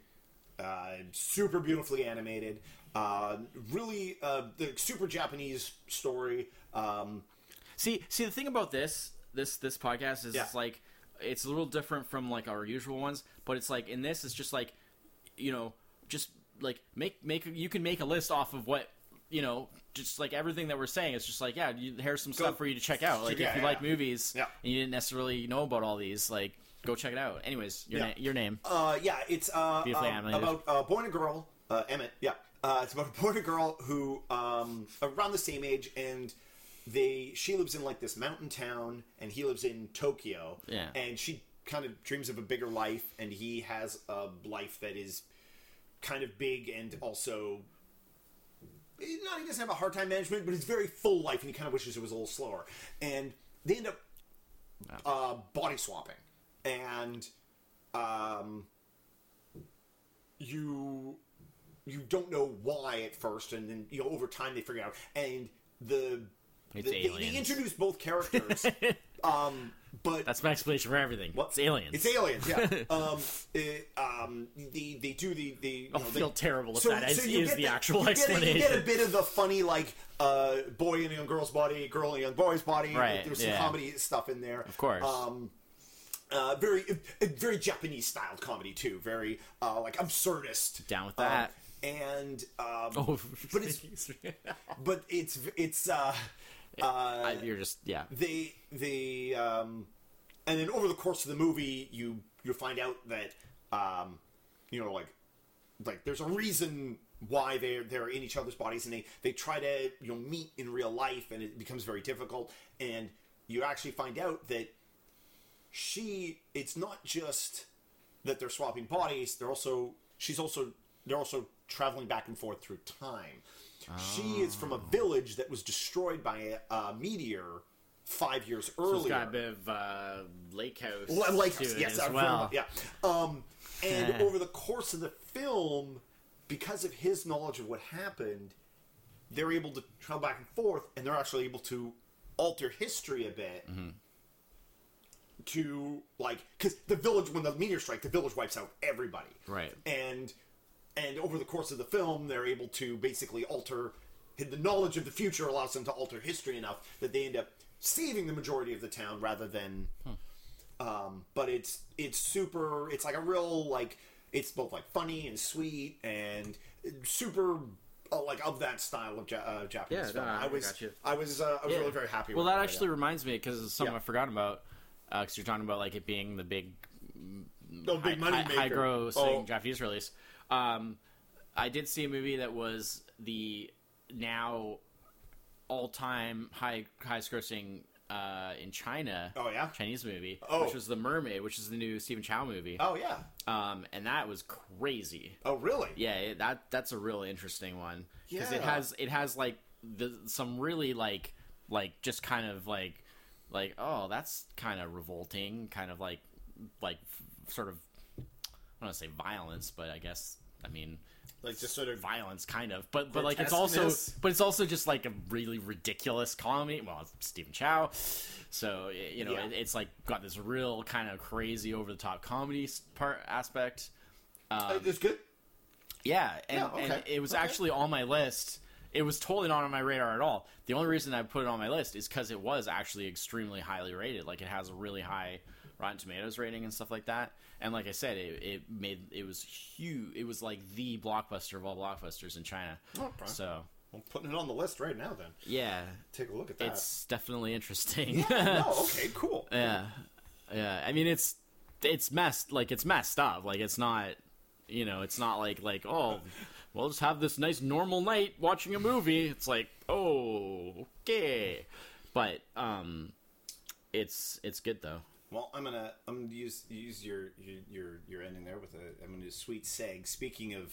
uh, super beautifully animated. Uh, really, uh, the super Japanese story. Um, See, see, the thing about this this this podcast is Yeah. it's like it's a little different from like our usual ones, but it's like in this it's just like you know just like make make you can make a list off of what you know just like everything that we're saying it's just like yeah you, here's some stuff for you to check out like Yeah, if you yeah, like movies Yeah. and you didn't necessarily know about all these like go check it out anyways your, Yeah. na- your name uh, yeah, it's uh, Beautifully um, animated. about a boy and a girl. Uh, Emmett. Yeah, uh, it's about a boy and a girl who um, around the same age, and they she lives in like this mountain town, and he lives in Tokyo. Yeah. and she kind of dreams of a bigger life, and he has a life that is kind of big and also not he doesn't have a hard time management, but it's very full life, and he kind of wishes it was a little slower. And they end up uh, body swapping, and um, you you don't know why at first, and then you know over time they figure out. And the, It's the they, they introduce both characters, [laughs] um, but that's my explanation for everything it's aliens it's aliens, yeah. [laughs] um, it, um, they they do the the. You I'll know, feel they, terrible if that is, you is get the actual you get a- explanation you get a bit of the funny like uh, boy in a young girl's body, girl in a young boy's body. Right, There's some yeah. comedy stuff in there, Of course. Um, uh, very very Japanese styled comedy too. Very uh, like absurdist. Down with Um, that. and um, oh but it's [laughs] but it's it's uh, uh, I- you're just yeah they they um and then over the course of the movie you you find out that um you know like like there's a reason why they're they're in each other's bodies and they they try to you know meet in real life and it becomes very difficult and you actually find out that she it's not just that they're swapping bodies they're also she's also they're also traveling back and forth through time she is from a village that was destroyed by a, a meteor five years so it's earlier got a bit of uh, lake house L- to it yes, as well yeah. Um, and [laughs] over the course of the film, because of his knowledge of what happened, they're able to travel back and forth, and they're actually able to alter history a bit. Mm-hmm. To like, because the village, when the meteor strike, the village wipes out everybody, Right. And and over the course of the film, they're able to basically alter the knowledge of the future allows them to alter history enough that they end up saving the majority of the town rather than. Um, but it's it's super. It's like a real like it's both like funny and sweet and super. Uh, like of that style of ja- uh, Japanese Yeah, film, no, I I was. I was, uh, I was Yeah. really very happy. Well, with that actually yeah. reminds me because it's something. I forgot about. Because you're talking about like it being the big, no big high, money high, high Oh, Japanese release. Um, I did see a movie that was the now all time high highest grossing uh, in China. Oh, yeah? Chinese movie, Oh. which was The Mermaid, which is the new Stephen Chow movie. oh yeah. Um, and that was crazy. Oh really? Yeah, it, that that's a really interesting one because it has it has like the some really like like just kind of like like oh that's kind of revolting, kind of like like sort of I don't want to say violence, but I guess I mean Like just sort of violence kind of but but like it's also but it's also just like a really ridiculous comedy well it's stephen chow so you know Yeah. it, it's like got this real kind of crazy over the top comedy part aspect Uh, it's good. yeah, and, Yeah, okay, and it was okay. actually on my list. It was totally not on my radar at all. The only reason I put it on my list is because it was actually extremely highly rated. Like it has a really high Rotten Tomatoes rating and stuff like that. And like I said, it, it made it was huge. It was like the blockbuster of all blockbusters in China. Okay. So I'm putting it on the list right now. Then yeah, take a look at that. it's definitely interesting. oh, [laughs] okay, cool. Yeah, yeah. I mean, it's it's messed like it's messed up. Like it's not, you know, it's not like like oh, we'll just have this nice normal night watching a movie. It's like oh, okay, but um, it's it's good though. Well, I'm gonna I'm gonna use use your your your, ending there with a I'm gonna do a sweet seg. Speaking of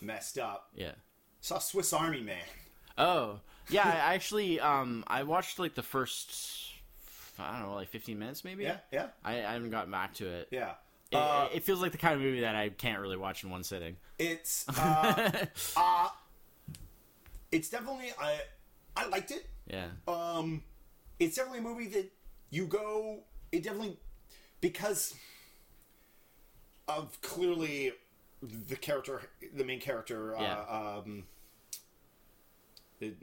messed up, Yeah. saw Swiss Army Man. Oh, yeah. I [laughs] actually um I watched like the first I don't know like 15 minutes maybe. Yeah, yeah, I, I haven't gotten back to it. yeah. It, Uh, it feels like the kind of movie that I can't really watch in one sitting. it's [laughs] uh, uh, it's definitely I I liked it. Yeah. Um, it's definitely a movie that you go. It definitely because of clearly the character, the main character. Yeah. Uh, um,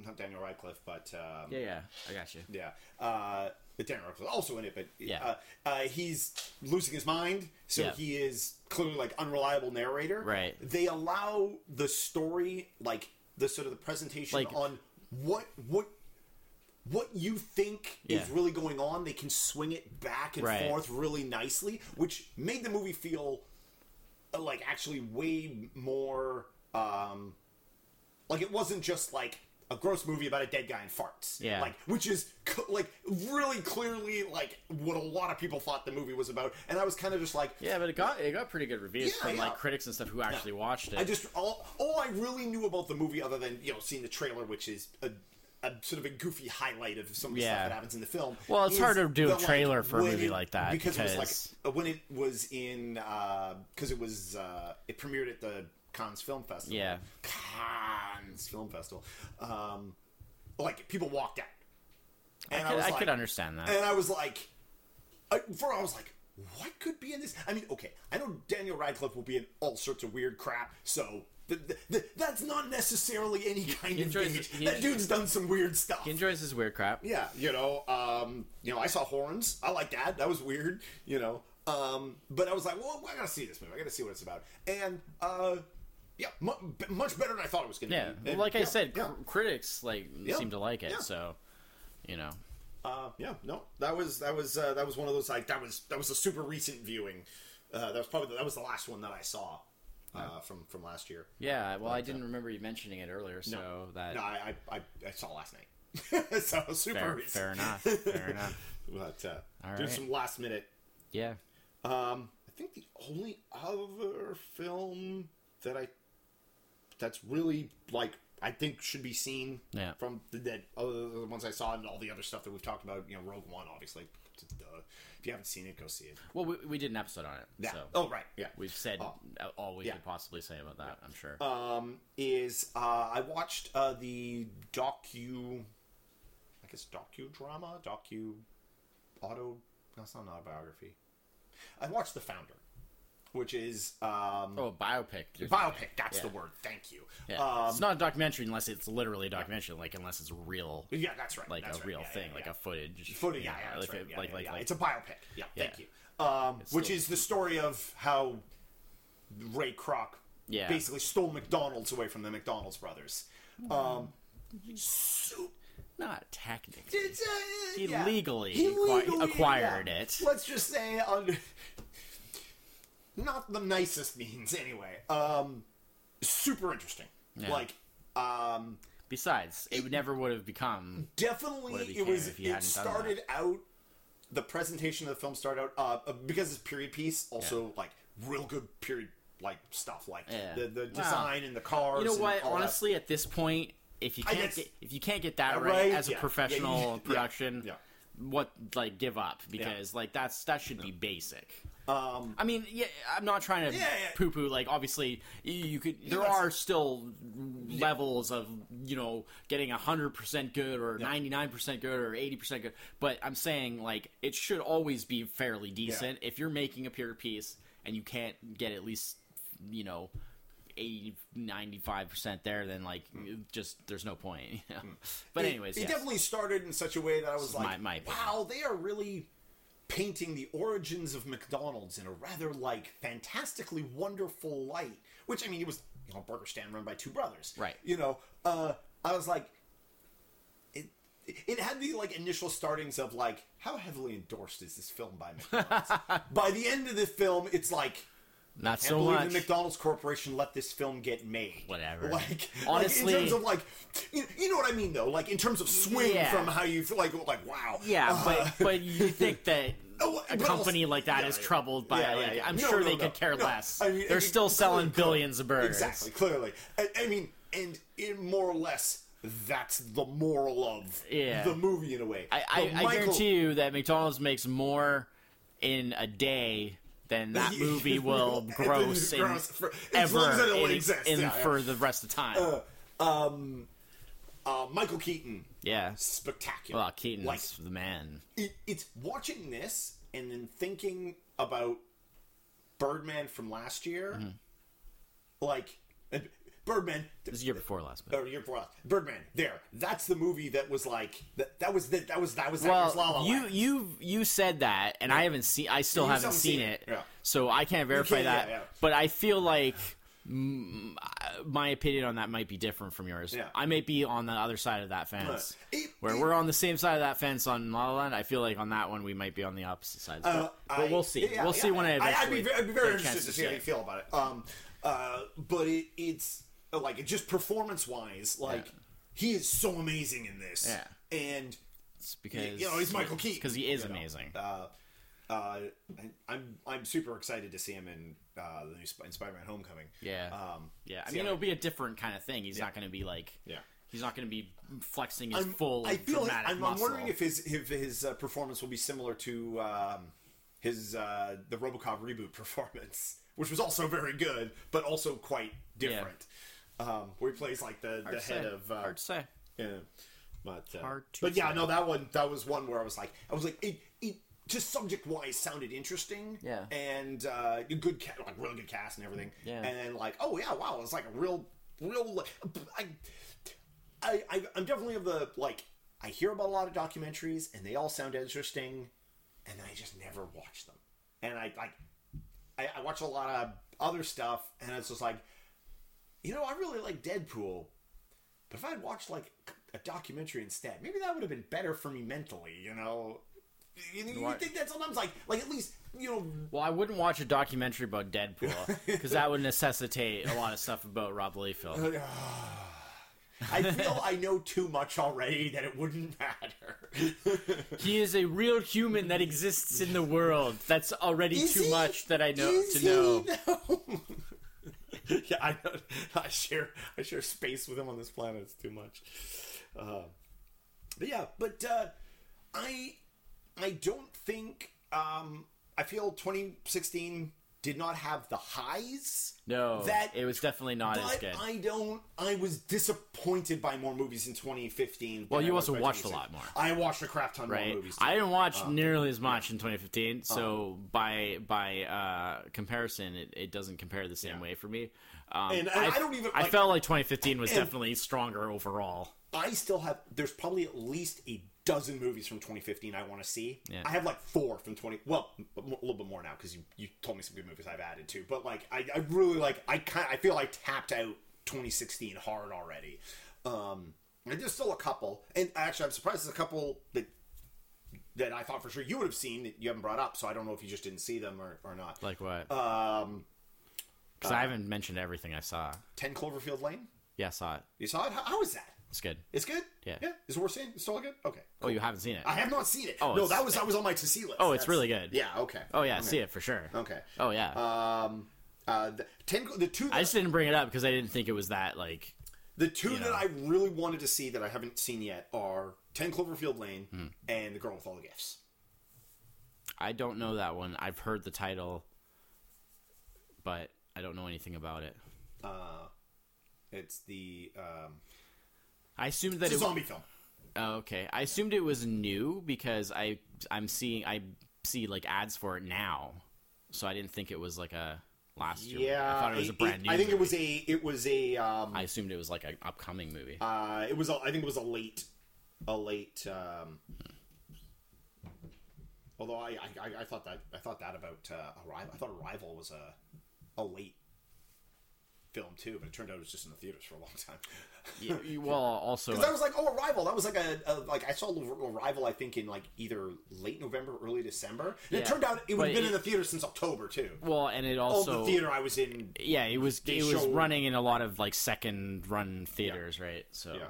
not Daniel Radcliffe, but um, Yeah, yeah. I got you. yeah. Uh, Daniel Radcliffe is also in it, but Yeah. uh, uh, he's losing his mind, so Yeah. he is clearly like unreliable narrator. Right. They allow the story, like the sort of the presentation Like- on what what what you think Yeah. is really going on. They can swing it back and Right. forth really nicely, which made the movie feel uh, like actually way more um, like it wasn't just like a gross movie about a dead guy and farts. Yeah. Like, which is like really clearly like what a lot of people thought the movie was about, and I was kind of just like, Yeah, but it got it got pretty good reviews Yeah, from yeah. like critics and stuff who actually watched it. I just all all I really knew about the movie, other than you know seeing the trailer, which is a. A sort of a goofy highlight of some of the Yeah. stuff that happens in the film. Well, it's hard to do a the, like, trailer for a movie it- like that, because, it was like uh, when it was in because it was uh, it premiered at the Cannes Film Festival. Yeah. Cannes Film Festival. Um, like people walked out, I and I, could, was I like, could understand that. and I was like, I, for I was like, what could be in this? I mean, okay, I know Daniel Radcliffe will be in all sorts of weird crap, so th- th- th- that's not necessarily any kind of enjoys thing. it. He That dude's done some weird stuff. he enjoys his weird crap. yeah, you know, um, you know, I saw horns. I like that. That was weird, you know. Um, but I was like, well, I gotta see this movie. I gotta see what it's about. And uh, yeah, mu- much better than I thought it was gonna Yeah, be. well, And, like I yeah, said, yeah. cr- critics like seem to like it. So, you know, Uh, yeah, no, that was that was uh, that was one of those like that was that was a super recent viewing. Uh, that was probably that was the last one that I saw uh, from from last year. yeah. Well, I didn't remember you mentioning it earlier, so No. that No, I I, I, I saw last night. [laughs] so super fair, recent. fair enough. [laughs] Fair enough. But uh, All do some last minute. Yeah. Um, I think the only other film that I that's really like I think should be seen Yeah. from the that other the ones I saw and all the other stuff that we've talked about. You know, Rogue One, obviously. Duh. If you haven't seen it, go see it. Well, we, we did an episode on it, Yeah. so Oh, right. Yeah. we've said Oh. all we Yeah. could possibly say about that. I'm sure. um, is uh, I watched uh, the docu, I guess docudrama, docu, auto. No, it's not an autobiography. I watched The Founder, which is um, Oh, biopic. Biopic. That's the word. Thank you. Yeah. Um, it's not a documentary unless it's literally a documentary, like unless it's real, yeah, that's right. like that's a right. real Yeah, thing, yeah, like yeah. a footage. footage. Yeah, yeah, like, right. Yeah, like, yeah, like, yeah. like- it's a biopic. Yeah, thank you. Um, which still- is the story of how Ray Kroc Yeah. basically stole McDonald's away from the McDonald's brothers. Um, so- not technically. uh, He yeah. legally He acqui- legally, acquired yeah. it. Let's just say under not the nicest means anyway. Um, super interesting. Yeah. Like, um, Besides, it never would have become. definitely it it was it started out the presentation of the film started out uh, because it's period piece also like real good period like stuff like Yeah. the the Wow. design and the cars You know what? all that. Honestly, at this point, if you can't guess- get if you can't get that Uh, right, right, as a professional Yeah, [laughs] yeah, production, yeah. what like give up because like that's that should be basic. Um I mean, yeah, I'm not trying to Yeah, yeah. poo-poo. Like, obviously, you, could. There that's- are still levels of you know getting hundred percent good or ninety nine percent good or eighty percent good. But I'm saying like it should always be fairly decent. If you're making a pure piece and you can't get at least you know 80 95 percent there, then like just there's no point. You know? But it- anyways, it, yes. definitely started in such a way that I was like my opinion. wow they are really painting the origins of McDonald's in a rather like fantastically wonderful light which I mean it was you know a burger stand run by two brothers Right. you know uh I was like it it had the like initial startings of like how heavily endorsed is this film by McDonald's [laughs] by the end of the film it's like not so believe much. the McDonald's Corporation let this film get made. Whatever. [laughs] Like, Honestly- like in terms of like, you, you know what I mean though. Like in terms of swing Yeah. from how you feel like, like wow. Yeah, Uh, but but you [laughs] think that Oh, a company also- like that yeah, is troubled by Yeah, yeah, like yeah. I'm No, sure no, they no, could care less. I mean, They're I mean, still selling clearly- billions of burgers. Exactly, clearly. I, I mean, and in more or less, that's the moral of Yeah. the movie in a way. I, I, I guarantee you that McDonald's makes more in a day than [laughs] that movie will gross in gross for- as long ever in, exist, in yeah, yeah. for the rest of time. um, uh, Michael Keaton, yeah. spectacular. Well, Keaton's like the man. it, it's watching this and then thinking about Birdman from last year, Mm-hmm. like uh, Birdman. It was year before last. But. Or year before last. Birdman. There. That's the movie that was like that. That was the, that was that was that year's La La Well, you you you said that, and I haven't seen. I still You haven't seen seen it, it, yeah. so I can't verify can't- that. yeah. But I feel like my opinion on that might be different from yours. Yeah. I may be on the other side of that fence, It- where it- we're on the same side of that fence on La La Land. I feel like on that one we might be on the opposite sides. But, Uh, but I- we'll see. yeah, we'll see yeah. when I I- eventually. I'd be be very get a chance interested to see how you feel about it. Um, uh, but it, it's like just performance wise, like Yeah. he is so amazing in this. Yeah. and It's because you know he's Michael Keaton because he is know. amazing. Uh, uh, I'm I'm super excited to see him in uh, the new Sp- in Spider-Man: Homecoming. Yeah. Um, Yeah, I mean it'll be a different kind of thing. He's not going to be like Yeah. He's not going to be flexing his I'm, full I feel like, I'm, I'm wondering if his if his uh, performance will be similar to um, his uh, the RoboCop reboot [laughs] performance, which was also very good, but also quite different. Um, where he plays like the, the Hard head say. of uh, hard to say. yeah, but uh, Hard to but yeah, say. no, that one that was one where I was like, I was like, it it just subject wise sounded interesting, Yeah. and uh, good ca- like really good cast and everything, Yeah. and then like, oh yeah, wow, it's like a real real. I, I, I I'm definitely of the like I hear about a lot of documentaries and they all sound interesting, and I just never watch them, and I like I, I watch a lot of other stuff, and it's just like, you know, I really like Deadpool, but if I'd watched like a documentary instead, maybe that would have been better for me mentally. You know, you, you think that sometimes like like at least you know. Well, I wouldn't watch a documentary about Deadpool [laughs] because that would necessitate a lot of stuff about Rob Liefeld. [sighs] I feel I know too much already that it wouldn't matter. [laughs] He is a real human that exists in the world. That's already Is too he? much that I know to know. [laughs] [laughs] yeah, I know. [laughs] I share I share space with him on this planet. It's too much. Uh, but yeah, but uh, I I don't think um, I feel 2016 did not have the highs. No, That- it was definitely not as good. I don't. I was disappointed by more movies in 2015. Well, you I also watched a lot more. I watched a crap ton right? more movies. too. I didn't watch nearly as much in 2015, so by by uh, comparison, it, it doesn't compare the same Yeah. way for me. Um, And- and I don't even, I felt like 2015 was definitely stronger overall. I still have. There's probably at least a dozen movies from 2015 I want to see. Yeah. I have like four from 20. Well, a little bit more now because you, you told me some good movies I've added to. But like, I, I really like. I kind. I feel like tapped out 2016 hard already. Um, and there's still a couple, and actually, I'm surprised there's a couple that that I thought for sure you would have seen that you haven't brought up. So I don't know if you just didn't see them or, or not. Like what? Um, Because I haven't mentioned everything I saw. 10 Cloverfield Lane. Yeah, I saw it. You saw it? How, was that? It's good. It's good. Yeah. Yeah. Is it worth seeing? It's still good. Okay. Oh, you haven't seen it? I have not seen it. Oh, no, that was that was on my to see list. Oh, it's That's- really good. Yeah. Okay. oh yeah, Okay. see it for sure. Okay. Oh yeah. Um. Uh. The ten. The two. That, I just didn't bring it up because I didn't think it was that like. the two that know. I really wanted to see that I haven't seen yet are Ten Cloverfield Lane Hmm. and The Girl with All the Gifts. I don't know that one. I've heard the title, but I don't know anything about it. Uh. It's the um. I assumed that It's a it. zombie film. Oh, okay, I assumed it was new because I I'm seeing I see like ads for it now, so I didn't think it was like a last year. movie. Yeah. I thought it was a brand new. I think it was a. It was a. Um. I assumed it was like an upcoming movie. Uh, it was. A, I think it was a late, a late. Um, although I, I, I- I thought that I thought that about uh, Arrival. I thought Arrival was a, a late film too, but it turned out it was just in the theaters for a long time. Y- [laughs] y- well, also Because I uh, was like, oh, Arrival. That was like a, a like I saw Arrival. I think in like either late November, early December. And it turned out it would have been it- in the theater since October too. well, and it Oh, also the theater I was in. yeah, it was it was running in a lot of like second run theaters, right? So Yeah.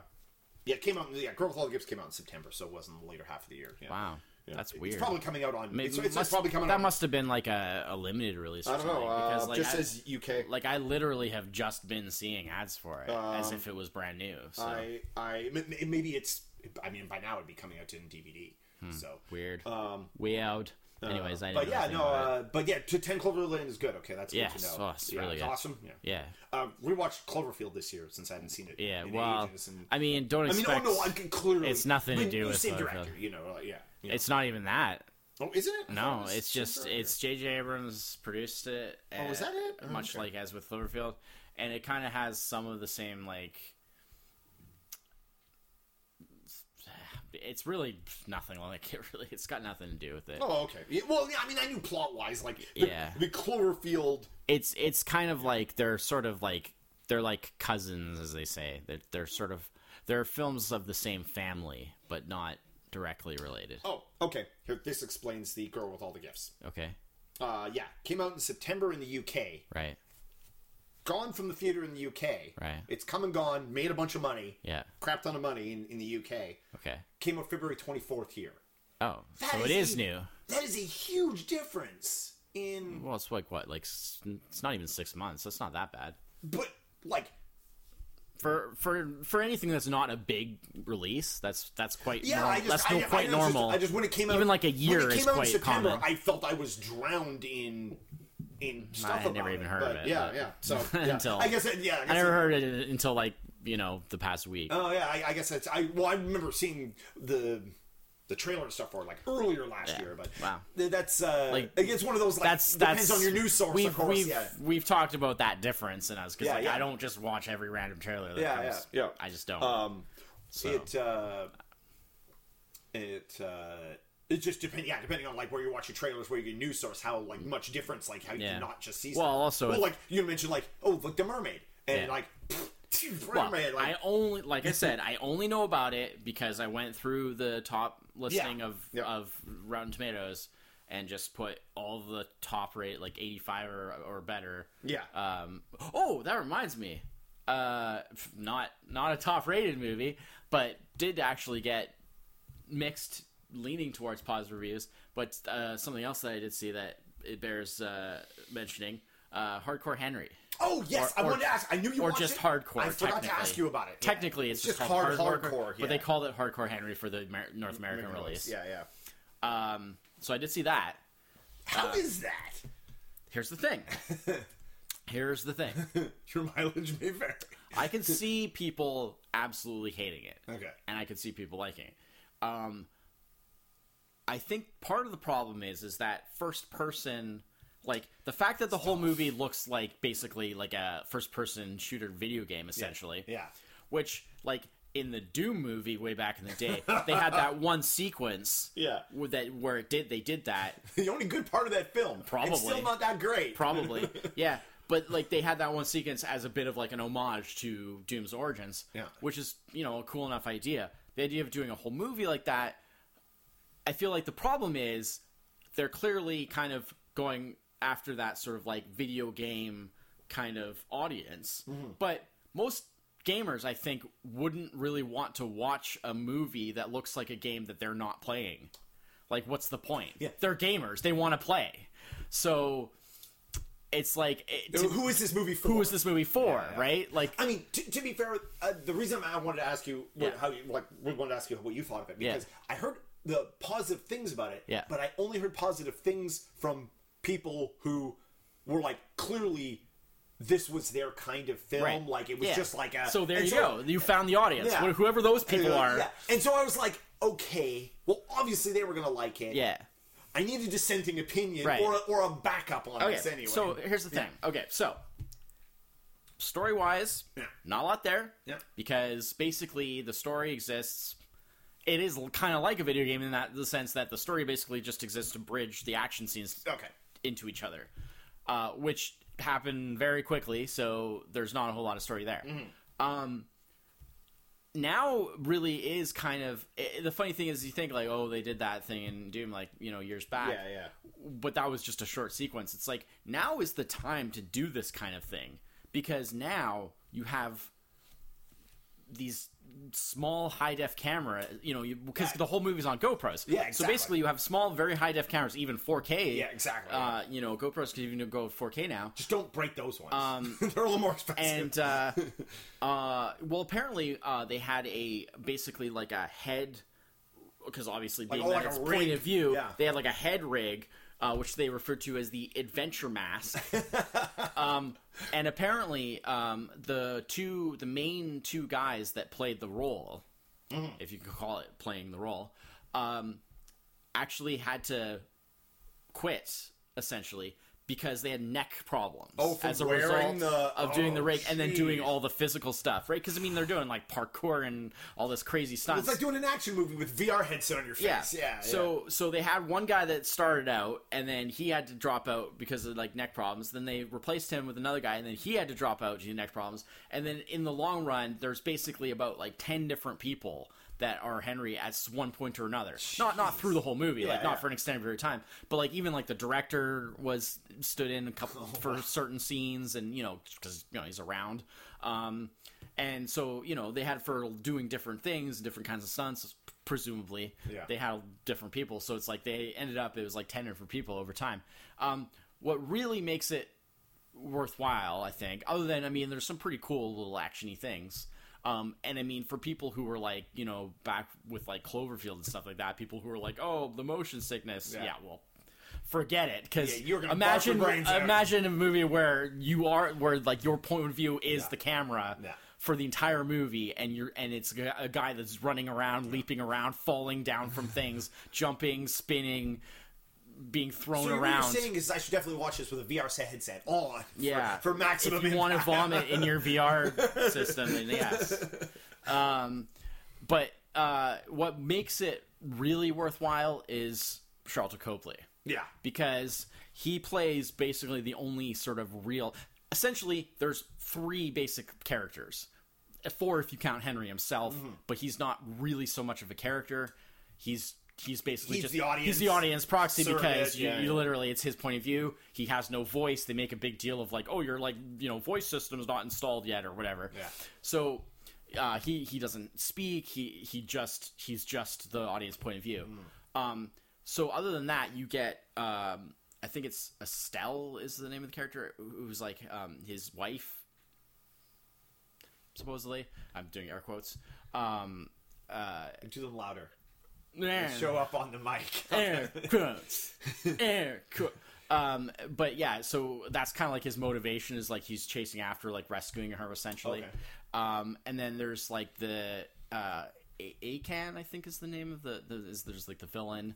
Yeah, it came out. Yeah, Girl with All the Gifts came out in September, so it wasn't the later half of the year. Yeah. wow, Yeah. that's weird. It's probably coming out on. Maybe it's, it's, must- probably coming that out. must have been like a, a limited release. I don't know. Uh, because like just I, says UK. like I literally have just been seeing ads for it as if it was brand new. So Um, I, I, maybe it's. I mean, by now it'd be coming out in DVD. So weird. Um, Weird. Anyways, I didn't but yeah, no. Uh, but yeah, to Ten Cloverfield Lane is good. Okay, that's good Yes, to know. oh, it's yeah, really it's awesome. Yeah. yeah, Uh, rewatched Cloverfield this year since I hadn't seen it. yeah. in Well, ages, and- I mean, don't I mean, oh no, I'm clearly. it's nothing to I do with same Cloverfield. director. You know, uh, yeah. It's not even that. oh, isn't it? No, it it's just it's J.J. Abrams produced it. Oh, is that it? Oh, much okay. like as with Cloverfield, and it kind of has some of the same like. It's really nothing like it. [laughs] Really, it's got nothing to do with it. Oh, okay. Yeah, well, yeah, I mean, I knew plot wise, like the, Yeah. the Cloverfield. It's it's kind of like they're sort of like they're like cousins, as they say. They're, they're sort of they're films of the same family, but not directly related. Oh, okay. Here, this explains the Girl with All the Gifts. Okay, Uh, yeah, came out in September in the UK. right, Gone from the theater in the UK. Right. It's come and gone. Made a bunch of money. yeah, Crap ton of money in, in the UK. okay. Came out February twenty fourth here. Oh, That so it is a- new. That is a huge difference in, Well, it's like what, like it's not even six months. That's not that bad. but like, for for for anything that's not a big release, that's that's quite yeah, norm- I just, that's I, no, I quite just- normal. I just when it came out, even like a year when it is came out in quite September, common. I felt I was drowned in in stuff had about never even it, heard but of it, Yeah, yeah. So [laughs] yeah. Until- I guess it, yeah, I, guess I never it- heard it until like you know the past week. Oh yeah, I, I guess that's I. Well, I remember seeing the the trailer and stuff for like earlier last Yeah. year, but Wow. that's uh, Like, like it's one of those like that's depends that's on your news source, We've of course. we've yeah, we've talked about that difference in us because Yeah, like. I don't just watch every random trailer. That Yeah, comes. yeah, yeah. I just don't. um, So. it uh, it uh. It's just depending, yeah, depending on like where you're watching trailers, where you get news source, how like much difference, like how you Yeah. not just see. Well, stuff. also well, like you mentioned, like oh, look, the mermaid, and like pfft, [laughs] Well, mermaid, like I only, like I said, I only know about it because I went through the top listing Yeah. of Yeah. of Rotten Tomatoes and just put all the top rate, like eighty five or or better. Yeah. Um. Oh, that reminds me. Uh, not not a top rated movie, but did actually get mixed, leaning towards positive reviews. But uh, something else that I did see that it bears uh, mentioning. Uh, Hardcore Henry. Oh yes, Or- I or- wanted to ask. I knew you were. or just it. hardcore. I forgot to ask you about it. Yeah. Technically, it's, just just hard called hardcore, but they called it Hardcore Henry for the Amer- North American release. Yeah, yeah. Um, so I did see that. How is that? here's the thing. [laughs] Here's the thing. [laughs] Your mileage may vary. I can see people absolutely hating it. Okay. And I can see people liking it. Um, I think part of the problem is is that first person like the fact that the whole movie looks like basically like a first person shooter video game essentially. Yeah. Which like in the Doom movie way back in the day, they had that [laughs] one sequence Yeah. that where it did they did that [laughs] The only good part of that film. Probably. It's still not that great. probably [laughs] yeah but like they had that one sequence as a bit of like an homage to doom's origins Yeah. which is you know a cool enough idea the idea of doing a whole movie like that i feel like the problem is they're clearly kind of going after that sort of like video game kind of audience Mm-hmm. but most gamers i think wouldn't really want to watch a movie that looks like a game that they're not playing like what's the point Yeah. they're gamers they want to play so it's like it, to- Who is this movie for? who is this movie for Yeah, yeah. right like I mean, to, to be fair, uh, the reason I wanted to ask you what, Yeah. how you like, we wanted to ask you what you thought of it because I heard the positive things about it, Yeah. but I only heard positive things from people who were like clearly this was their kind of film, Right. like it was Yeah. just like a. so there you go you found the audience Yeah. Whoever those people uh, are yeah. And so I was like, okay, well, obviously they were gonna like it. yeah I need a dissenting opinion Right. or, a, or a backup on okay this anyway. so here's the thing okay so story wise Yeah. not a lot there Yeah. because basically the story exists it is kind of like a video game in that the sense that the story basically just exists to bridge the action scenes okay. Into each other, uh, which happened very quickly. So there's not a whole lot of story there. Mm-hmm. Um, now really is kind of i the funny thing is you think like oh they did that thing in Doom like you know years back Yeah, yeah. but that was just a short sequence. It's like now is the time to do this kind of thing because now you have these small high def camera, you know, because Yeah. the whole movie's on GoPros. Yeah, So basically, you have small, very high def cameras, even 4K. Yeah, exactly. Uh, you know, GoPros can even go 4K now. Just don't break those ones. Um, [laughs] They're a little more expensive. And uh, [laughs] uh, well, apparently uh, they had a basically like a head, because obviously being oh, that like a it's point of view, Yeah. they had like a head rig, uh, which they refer to as the adventure mask. [laughs] um, and apparently, um, the two, the main two guys that played the role, Mm-hmm. if you could call it playing the role, um, actually had to quit essentially because they had neck problems Oh, as a result the- of doing the oh, rig and then doing all the physical stuff, right? Because I mean, they're doing like parkour and all this crazy stuff. it's like doing an action movie with VR headset on your face. Yeah. So so they had one guy that started out and then he had to drop out because of like neck problems. Then they replaced him with another guy and then he had to drop out due to neck problems. And then in the long run, there's basically about like ten different people that are Henry at one point or another. Not not through the whole movie, like not yeah. for an extended period of time, but like even like the director was stood in a couple Oh, [laughs] for certain scenes, and you know because you know he's around. Um, and so you know they had for doing different things, different kinds of stunts, presumably. Yeah. They had different people, so it's like they ended up it was like ten different people over time. Um, what really makes it worthwhile, I think, other than I mean, there's some pretty cool little actiony things. Um, and I mean, for people who were like, you know, back with like Cloverfield and stuff like that, people who were like, oh, the motion sickness, yeah, Yeah. well, forget it, because Yeah, imagine imagine a movie where you are where like your point of view is Yeah. the camera Yeah. for the entire movie, and you're and it's a guy that's running around, leaping around, falling down from [laughs] things, jumping, spinning, being thrown So what around. you're saying is I should definitely watch this with a VR set headset on. Yeah, For, maximum If you want to vomit in your VR [laughs] system, then yes. Um, but uh, what makes it really worthwhile is Sharlto Copley Yeah. because he plays basically the only sort of real. Essentially, there's three basic characters, four if you count Henry himself, Mm-hmm. but he's not really so much of a character. He's he's basically He's just the audience he's the audience proxy surrogate, because you, yeah, you yeah. literally it's his point of view. He has no voice. They make a big deal of like, oh, your like you know voice system's not installed yet or whatever. Yeah. So uh, he he doesn't speak. He he just he's just the audience point of view. Mm. Um, so other than that, you get um, I think it's Estelle is the name of the character who's like um, his wife, supposedly. I'm doing air quotes. Um, uh, Do them louder. Yeah. Show up on the mic. [laughs] air quotes, air quotes. Um, but yeah, so that's kind of like his motivation is like he's chasing after like rescuing her essentially. Okay. Um, and then there's like the uh, A- Akan, I think is the name of the, the is there's like the villain.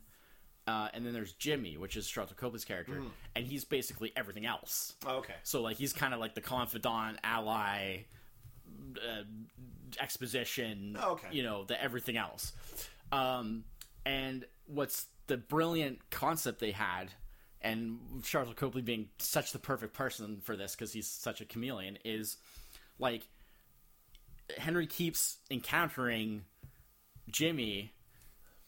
Uh, and then there's Jimmy, which is Copley's character, and he's basically everything else. Okay. So like he's kind of like the confidant, ally, uh, exposition. Oh, okay. You know the everything else. Um, and what's the brilliant concept they had, and Sharlto Copley being such the perfect person for this because he's such a chameleon is like Henry keeps encountering Jimmy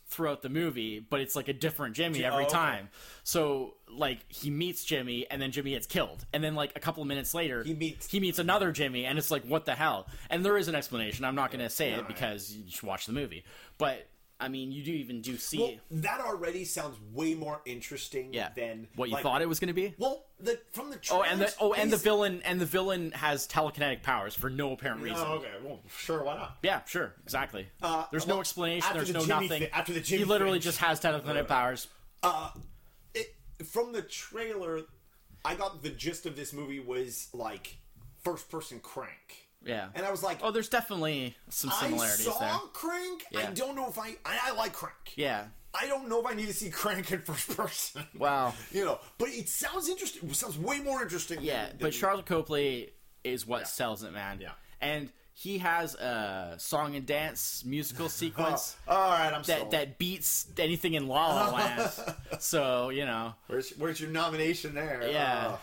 throughout the movie, but it's like a different Jimmy every oh, okay. time. So like he meets Jimmy and then Jimmy gets killed. And then like a couple of minutes later He meets- he meets another Jimmy and it's like what the hell? And there is an explanation. I'm not going to say Yeah, it yeah. because you should watch the movie. But I mean, you do even do see Well, that already sounds way more interesting yeah. than what you like- thought it was going to be? Well, the from the Oh, and the oh, and the villain and the villain has telekinetic powers for no apparent reason. Oh, okay. Well, sure, why not? Yeah, sure, exactly. Uh, there's well, no explanation. There's the no Jimmy nothing. thi- after the Jimmy he literally just has telekinetic powers. Uh, it, from the trailer, I got the gist of this movie was like first person crank. Yeah. And I was like, Oh, there's definitely some similarities I saw there. crank. I don't know if I, I I like crank. Yeah. I don't know if I need to see crank in first person. [laughs] Wow. you know, but it sounds interesting. It sounds way more interesting. Yeah, than, but Sharlto Copley is what sells it, man. Yeah. And he has a song and dance musical [laughs] sequence all right, I'm that sold. that beats anything in La La Land. [laughs] so you know, Where's, where's your nomination there? Yeah. Uh,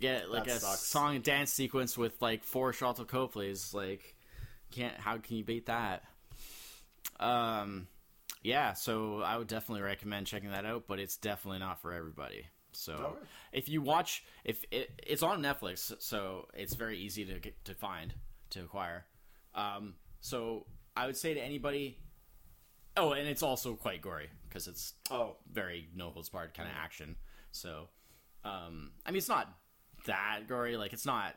get like That a sucks. song and dance sequence with like four Sharlto Copleys. Like, can't how can you beat that? Um, yeah. So I would definitely recommend checking that out, but it's definitely not for everybody. So if you watch, if it, it's on Netflix, so it's very easy to get, to find to acquire. Um, so I would say to anybody. Oh, and it's also quite gory because it's oh, very no holds barred kind of action. So, um, I mean, it's not that gory. Like, it's not.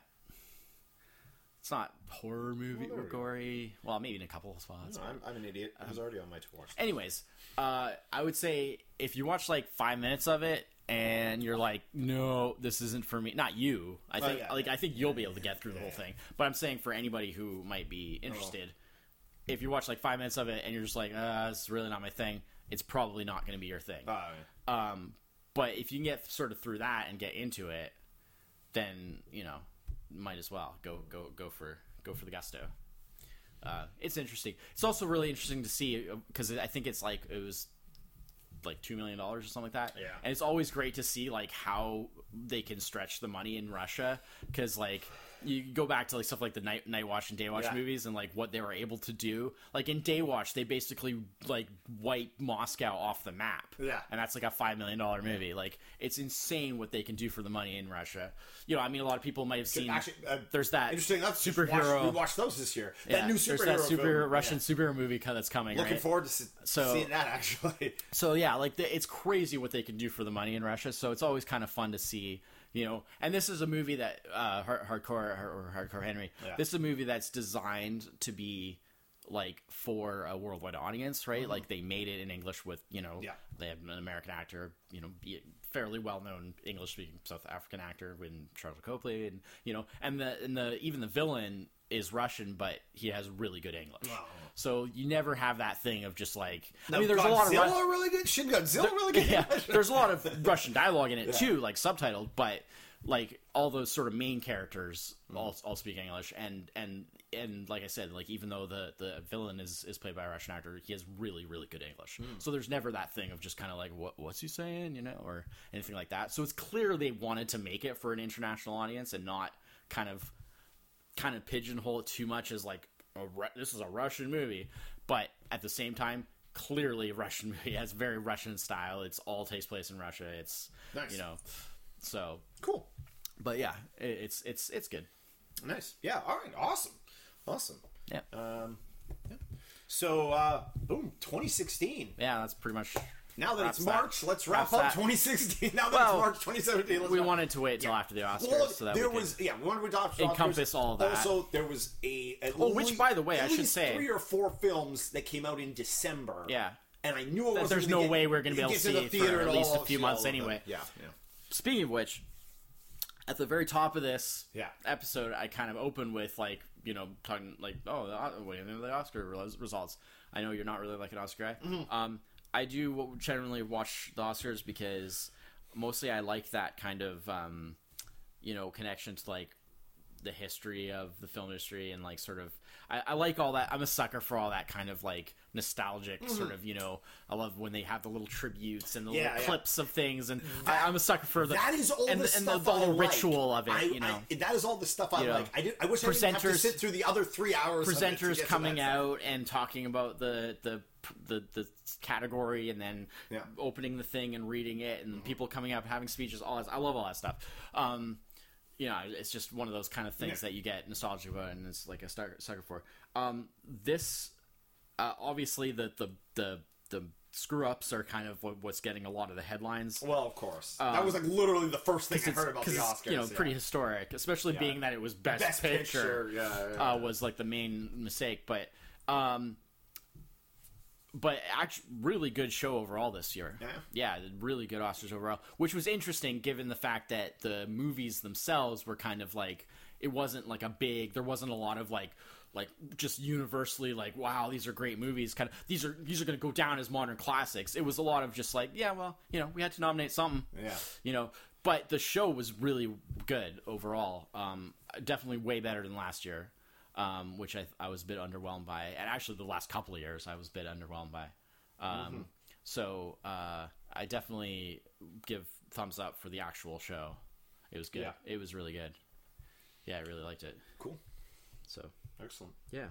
It's not horror movie Well, go. gory. Well, maybe in a couple of spots. no, I'm, I'm an idiot. I was already on my to watch. Anyways, uh, I would say if you watch like five minutes of it and you're like, no, this isn't for me. Not you. I think yeah, like yeah. I think you'll be able to get through the whole yeah. thing. But I'm saying for anybody who might be interested, if you watch like five minutes of it and you're just like, uh, this is really not my thing, it's probably not going to be your thing. Uh, Um, but if you can get sort of through that and get into it, then you know, might as well go go go for go for the gusto. Uh, it's interesting. It's also really interesting to see because I think it's like it was like two million dollars or something like that. Yeah. and it's always great to see like how they can stretch the money in Russia because like you go back to like stuff like the night night watch and day watch Yeah. movies and like what they were able to do. Like in Day Watch, they basically like wiped Moscow off the map. Yeah. and that's like a five million dollar movie. Like it's insane what they can do for the money in Russia. You know, I mean, a lot of people might have seen. actually, uh, there's that interesting. That's superhero. We watched those this year. yeah, that new there's superhero. that film. Russian Yeah. superhero movie that's coming. Looking right? forward to see, So- seeing that actually. [laughs] So yeah, like the, it's crazy what they can do for the money in Russia. So it's always kind of fun to see, you know. And this is a movie that uh, hardcore or hardcore Henry. Yeah. This is a movie that's designed to be like for a worldwide audience, right? Like they made it in English with you know Mm-hmm. Yeah. they have an American actor, you know, be fairly well known English speaking South African actor when Sharlto Copley, and you know, and the and the even the villain is Russian, but he has really good English. Wow. So you never have that thing of just like I mean, there's Godzilla a lot of Ru- really good. Shin Godzilla really good. yeah, [laughs] there's a lot of Russian dialogue in it too, like subtitled, but like all those sort of main characters mm. all, all speak English, and and and like I said, like even though the the villain is is played by a Russian actor, he has really really good English. Mm. So there's never that thing of just kind of like what what's he saying, you know, or anything like that. So it's clear they wanted to make it for an international audience and not kind of kind of pigeonhole it too much as like Ru- this is a Russian movie, but at the same time, clearly a Russian [laughs] movie. Has very Russian style. It's all takes place in Russia. It's Nice. you know, so Cool. but yeah, it, it's it's it's good. Nice. Yeah. All right. Awesome. Awesome. Yeah, Um, yeah. So, uh, boom, 2016. yeah, that's pretty much. Now that Wraps it's that- March, let's wrap wraps up that. 2016. [laughs] Now that Well, it's March 2017, let's We wrap- wanted to wait until after the Oscars Well, so that there we could, was yeah, we wanted to talk encompass all of that. Also, there was a at Oh, which, least- by the way, at I should least say- three or four films that came out in December. yeah. and I knew it That was. there's no way we're gonna be able to see it for at least a few months anyway. Yeah, yeah. Speaking of which, at the very top of this Yeah. episode, I kind of opened with like you know talking like oh the, O- wait the Oscar res- results. I know you're not really like an Oscar guy. Mm-hmm. Um, I do generally watch the Oscars because mostly I like that kind of um, you know connection to like the history of the film industry and like sort of I, I like all that i'm a sucker for all that kind of like nostalgic sort of you know i love when they have the little tributes and the Mm-hmm. Yeah, little yeah. clips of things and I, i'm a sucker for the That is all and, the and stuff the, the I whole like. ritual of it I, you know I- that is all the stuff I You know, like. I, did, I wish I didn't have to sit through the other three hours. of it to presenters coming that out and talking about the the the, the category and then Yeah. Mm-hmm. opening the thing and reading it and people coming up having speeches all that i love all that stuff um you know it's just one of those kind of things Yeah. that you get nostalgia about and it's like a sucker, sucker for um this uh, obviously the the the the screw ups are kind of what, what's getting a lot of the headlines Well, of course. that was like literally the first thing I heard about the Um, Oscars. you know yeah. pretty historic especially being that it was best, Best picture, picture, yeah, yeah, uh, was like the main mistake but um but actually really good show overall this year Yeah. yeah really good oscars overall which was interesting given the fact that the movies themselves were kind of like it wasn't like a big there wasn't a lot of like like just universally like wow these are great movies kind of these are these are going to go down as modern classics it was a lot of just like yeah well you know we had to nominate something Yeah. you know but the show was really good overall um definitely way better than last year um which i i was a bit underwhelmed by and actually the last couple of years i was a bit underwhelmed by um so uh i definitely give thumbs up for the actual show it was good Yeah. it was really good yeah i really liked it Cool. so Excellent. yeah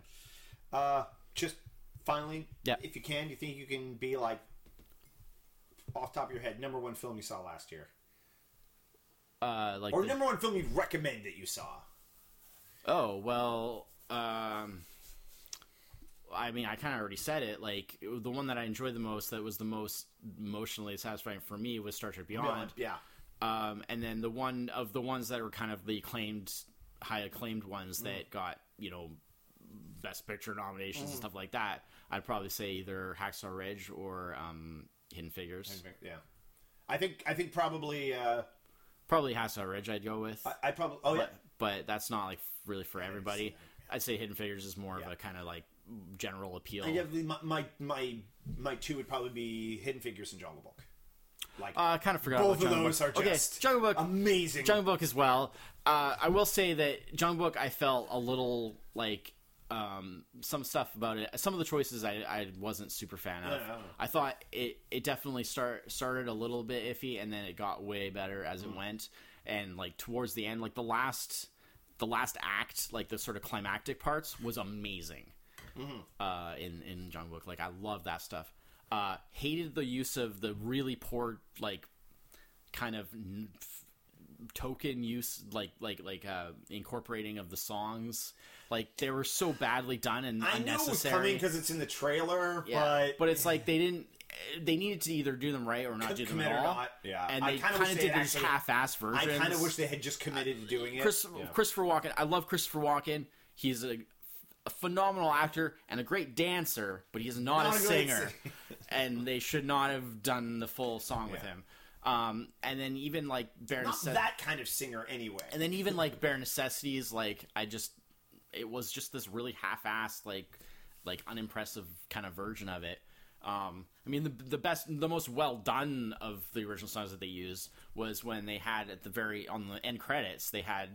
Uh, just finally, Yeah. if you can, do you think you can be like off top of your head number one film you saw last year, uh like or the- number one film you'd recommend that you saw? Oh well, um, I mean, I kind of already said it. Like the one that I enjoyed the most, that was the most emotionally satisfying for me, was Star Trek Beyond. Yeah. Um, and then the one of the ones that were kind of the acclaimed, high acclaimed ones Mm. that got you know best picture nominations Mm. and stuff like that. I'd probably say either Hacksaw Ridge or um, Hidden Figures. Yeah. I think I think probably uh, Probably Hacksaw Ridge. I'd go with. I, I probably oh yeah but, but that's not like really for everybody. I'd say Hidden Figures is more of a kind of like general appeal. I the- my, my my my two would probably be Hidden Figures and Jungle Book. Like Uh, I kind of forgot. both about of those Book. are just okay. Jungle Book, amazing. Jungle Book as well. Uh, I will say that Jungle Book, I felt a little like um, some stuff about it. Some of the choices I, I wasn't super fan of. Yeah. I thought it, it definitely start started a little bit iffy, and then it got way better as Mm. it went. And like towards the end, like the last the last act, like the sort of climactic parts, was amazing Mm-hmm. uh, in in Jungle Book. Like I love that stuff. Uh, hated the use of the really poor like kind of n- f- token use like like like uh incorporating of the songs like they were so badly done and I knew it was unnecessary coming because it's in the trailer, yeah. but it's like they didn't they needed to either do them right or not do them at all not, yeah. and they kind of did had these half-ass version. I kind of wish they had just committed to doing it. Chris, Yeah. Christopher Walken. I love Christopher Walken. He's a, a phenomenal actor and a great dancer, but he's not, Not a a singer. [laughs] and they should not have done the full song with him. Um, and then even like Bare Not Necess- that kind of singer, anyway. and then even like Bare Necessities, like I just, it was just this really half-assed, like, like unimpressive kind of version of it. Um, I mean, the the best, the most well done of the original songs that they used was when they had at the very on the end credits they had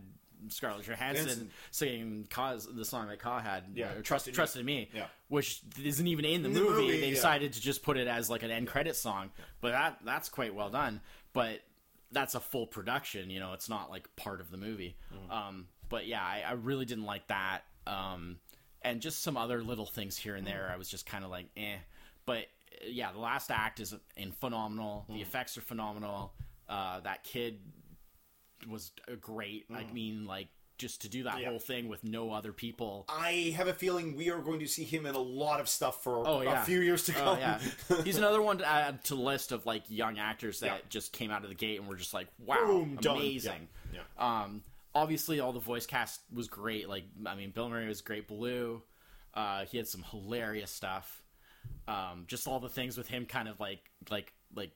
Scarlett Johansson singing Kaa's, the song that Ka had, Yeah, uh, Trust Trusted Me. Trust in Me, Yeah. which isn't even in the, In the movie. movie, They yeah. decided to just put it as like an end credit song, but that that's quite well done. But that's a full production, you know. It's not like part of the movie. Mm-hmm. Um, but yeah, I, I really didn't like that. Um, and just some other little things here and Mm-hmm. there, I was just kind of like, eh. But yeah, the last act is in phenomenal. Mm-hmm. The effects are phenomenal. Uh, that kid was great. I mean, like just to do that Mm-hmm. Yeah. whole thing with no other people. I have a feeling we are going to see him in a lot of stuff for Oh, yeah. a few years to Oh come. yeah, [laughs] he's another one to add to the list of like young actors that Yeah. just came out of the gate and were just like, wow, Boom, amazing. Yeah, Um, obviously, all the voice cast was great. Like, I mean, Bill Murray was great. Blue, uh, he had some hilarious stuff. Um, just all the things with him, kind of like like like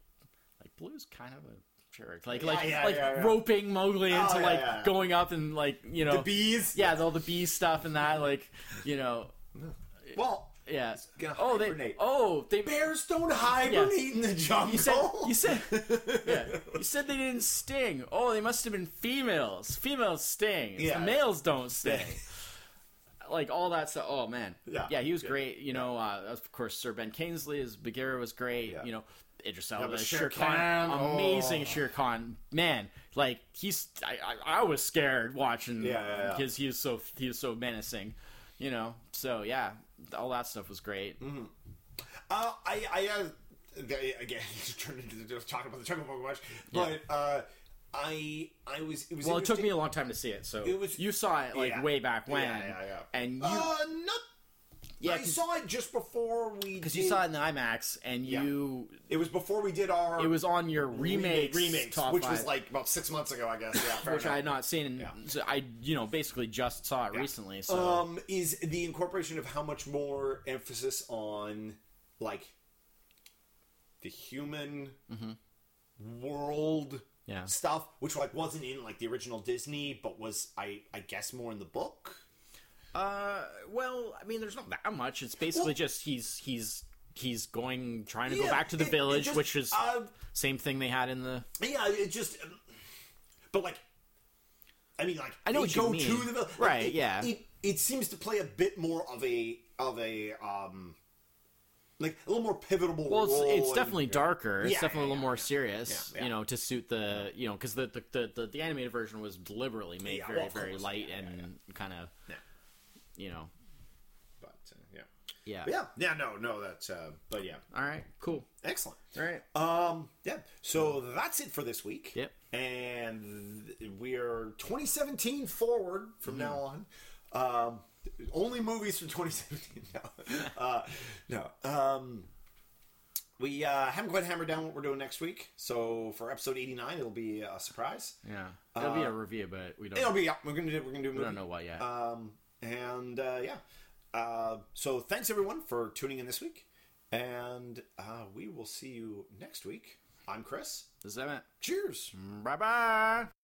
like Blue's kind of a jerk, like like yeah, like yeah, yeah. roping Mowgli into Oh, yeah, like yeah. going up and like you know The bees. yeah, all the bee stuff and that, like you know, Well, yeah. Oh, they oh they bears don't hibernate in the jungle. you said you [laughs] said yeah you said they didn't sting. Oh, they must have been females. Females sting. Yeah. The males don't sting. Like all that stuff. Oh man, Yeah. yeah, he was great. You know, uh, of course, Sir Ben Kingsley as Bagheera was great. Yeah. You know, Idris Elba, as Shere Shere Khan, Khan, amazing oh. Shere Khan. Man, like he's I, I, I was scared watching Yeah, yeah, yeah. because he was so he was so menacing. You know, so yeah, all that stuff was great. Mm-hmm. Uh, I, I, uh, again, [laughs] he's turned into just talking about the Jungle Book much, but uh, I, I was, it was. Well, it took me a long time to see it, so It was- you saw it like Yeah. way back when, Yeah, yeah, yeah. and you Uh, not. yeah, I saw it just before we. because you saw it in the IMAX, and Yeah. you It was before we did our. it was on your remakes, remakes, top which five, was like about six months ago, I guess. Yeah, which I had not seen. And Yeah. so I you know basically just saw it recently. So um, is the incorporation of how much more emphasis on like the human world Mm-hmm. Yeah. stuff, which like wasn't in like the original Disney, but was I I guess more in the book. Uh, well, I mean, there's not that much. It's basically Well- just he's he's he's going trying to Yeah, go back to the it- it village, just, which is uh, same thing they had in the. Yeah, it just. But like, I mean, like I know what you go mean. to the village, Right, It, yeah. It, it seems to play a bit more of a of a um, like a little more pivotal. Well, it's, it's and- definitely darker. It's Yeah, definitely a little yeah, more yeah. serious, Yeah, yeah. you know, to suit the you know because the the, the the the animated version was deliberately made Yeah, very well, very course, light yeah, yeah, and kind of Yeah. you know But uh, yeah, yeah but yeah, yeah. No, no, that's. Uh, but yeah, All right, cool. excellent. All right. Um, yeah. So that's it for this week. Yep. And we are 2017 forward from Mm-hmm. now on. Um, only movies from 2017 [laughs] now. uh, no. Um, we uh, haven't quite hammered down what we're doing next week. So for episode 89, it'll be a surprise. Yeah, it'll be a review, but we don't. Uh, It'll be yeah, we're gonna do we're gonna do a we don't know what yet. Um, and uh, yeah. Uh, so thanks everyone for tuning in this week, and uh, we will see you next week. I'm Chris. Is that it? Cheers. Bye bye.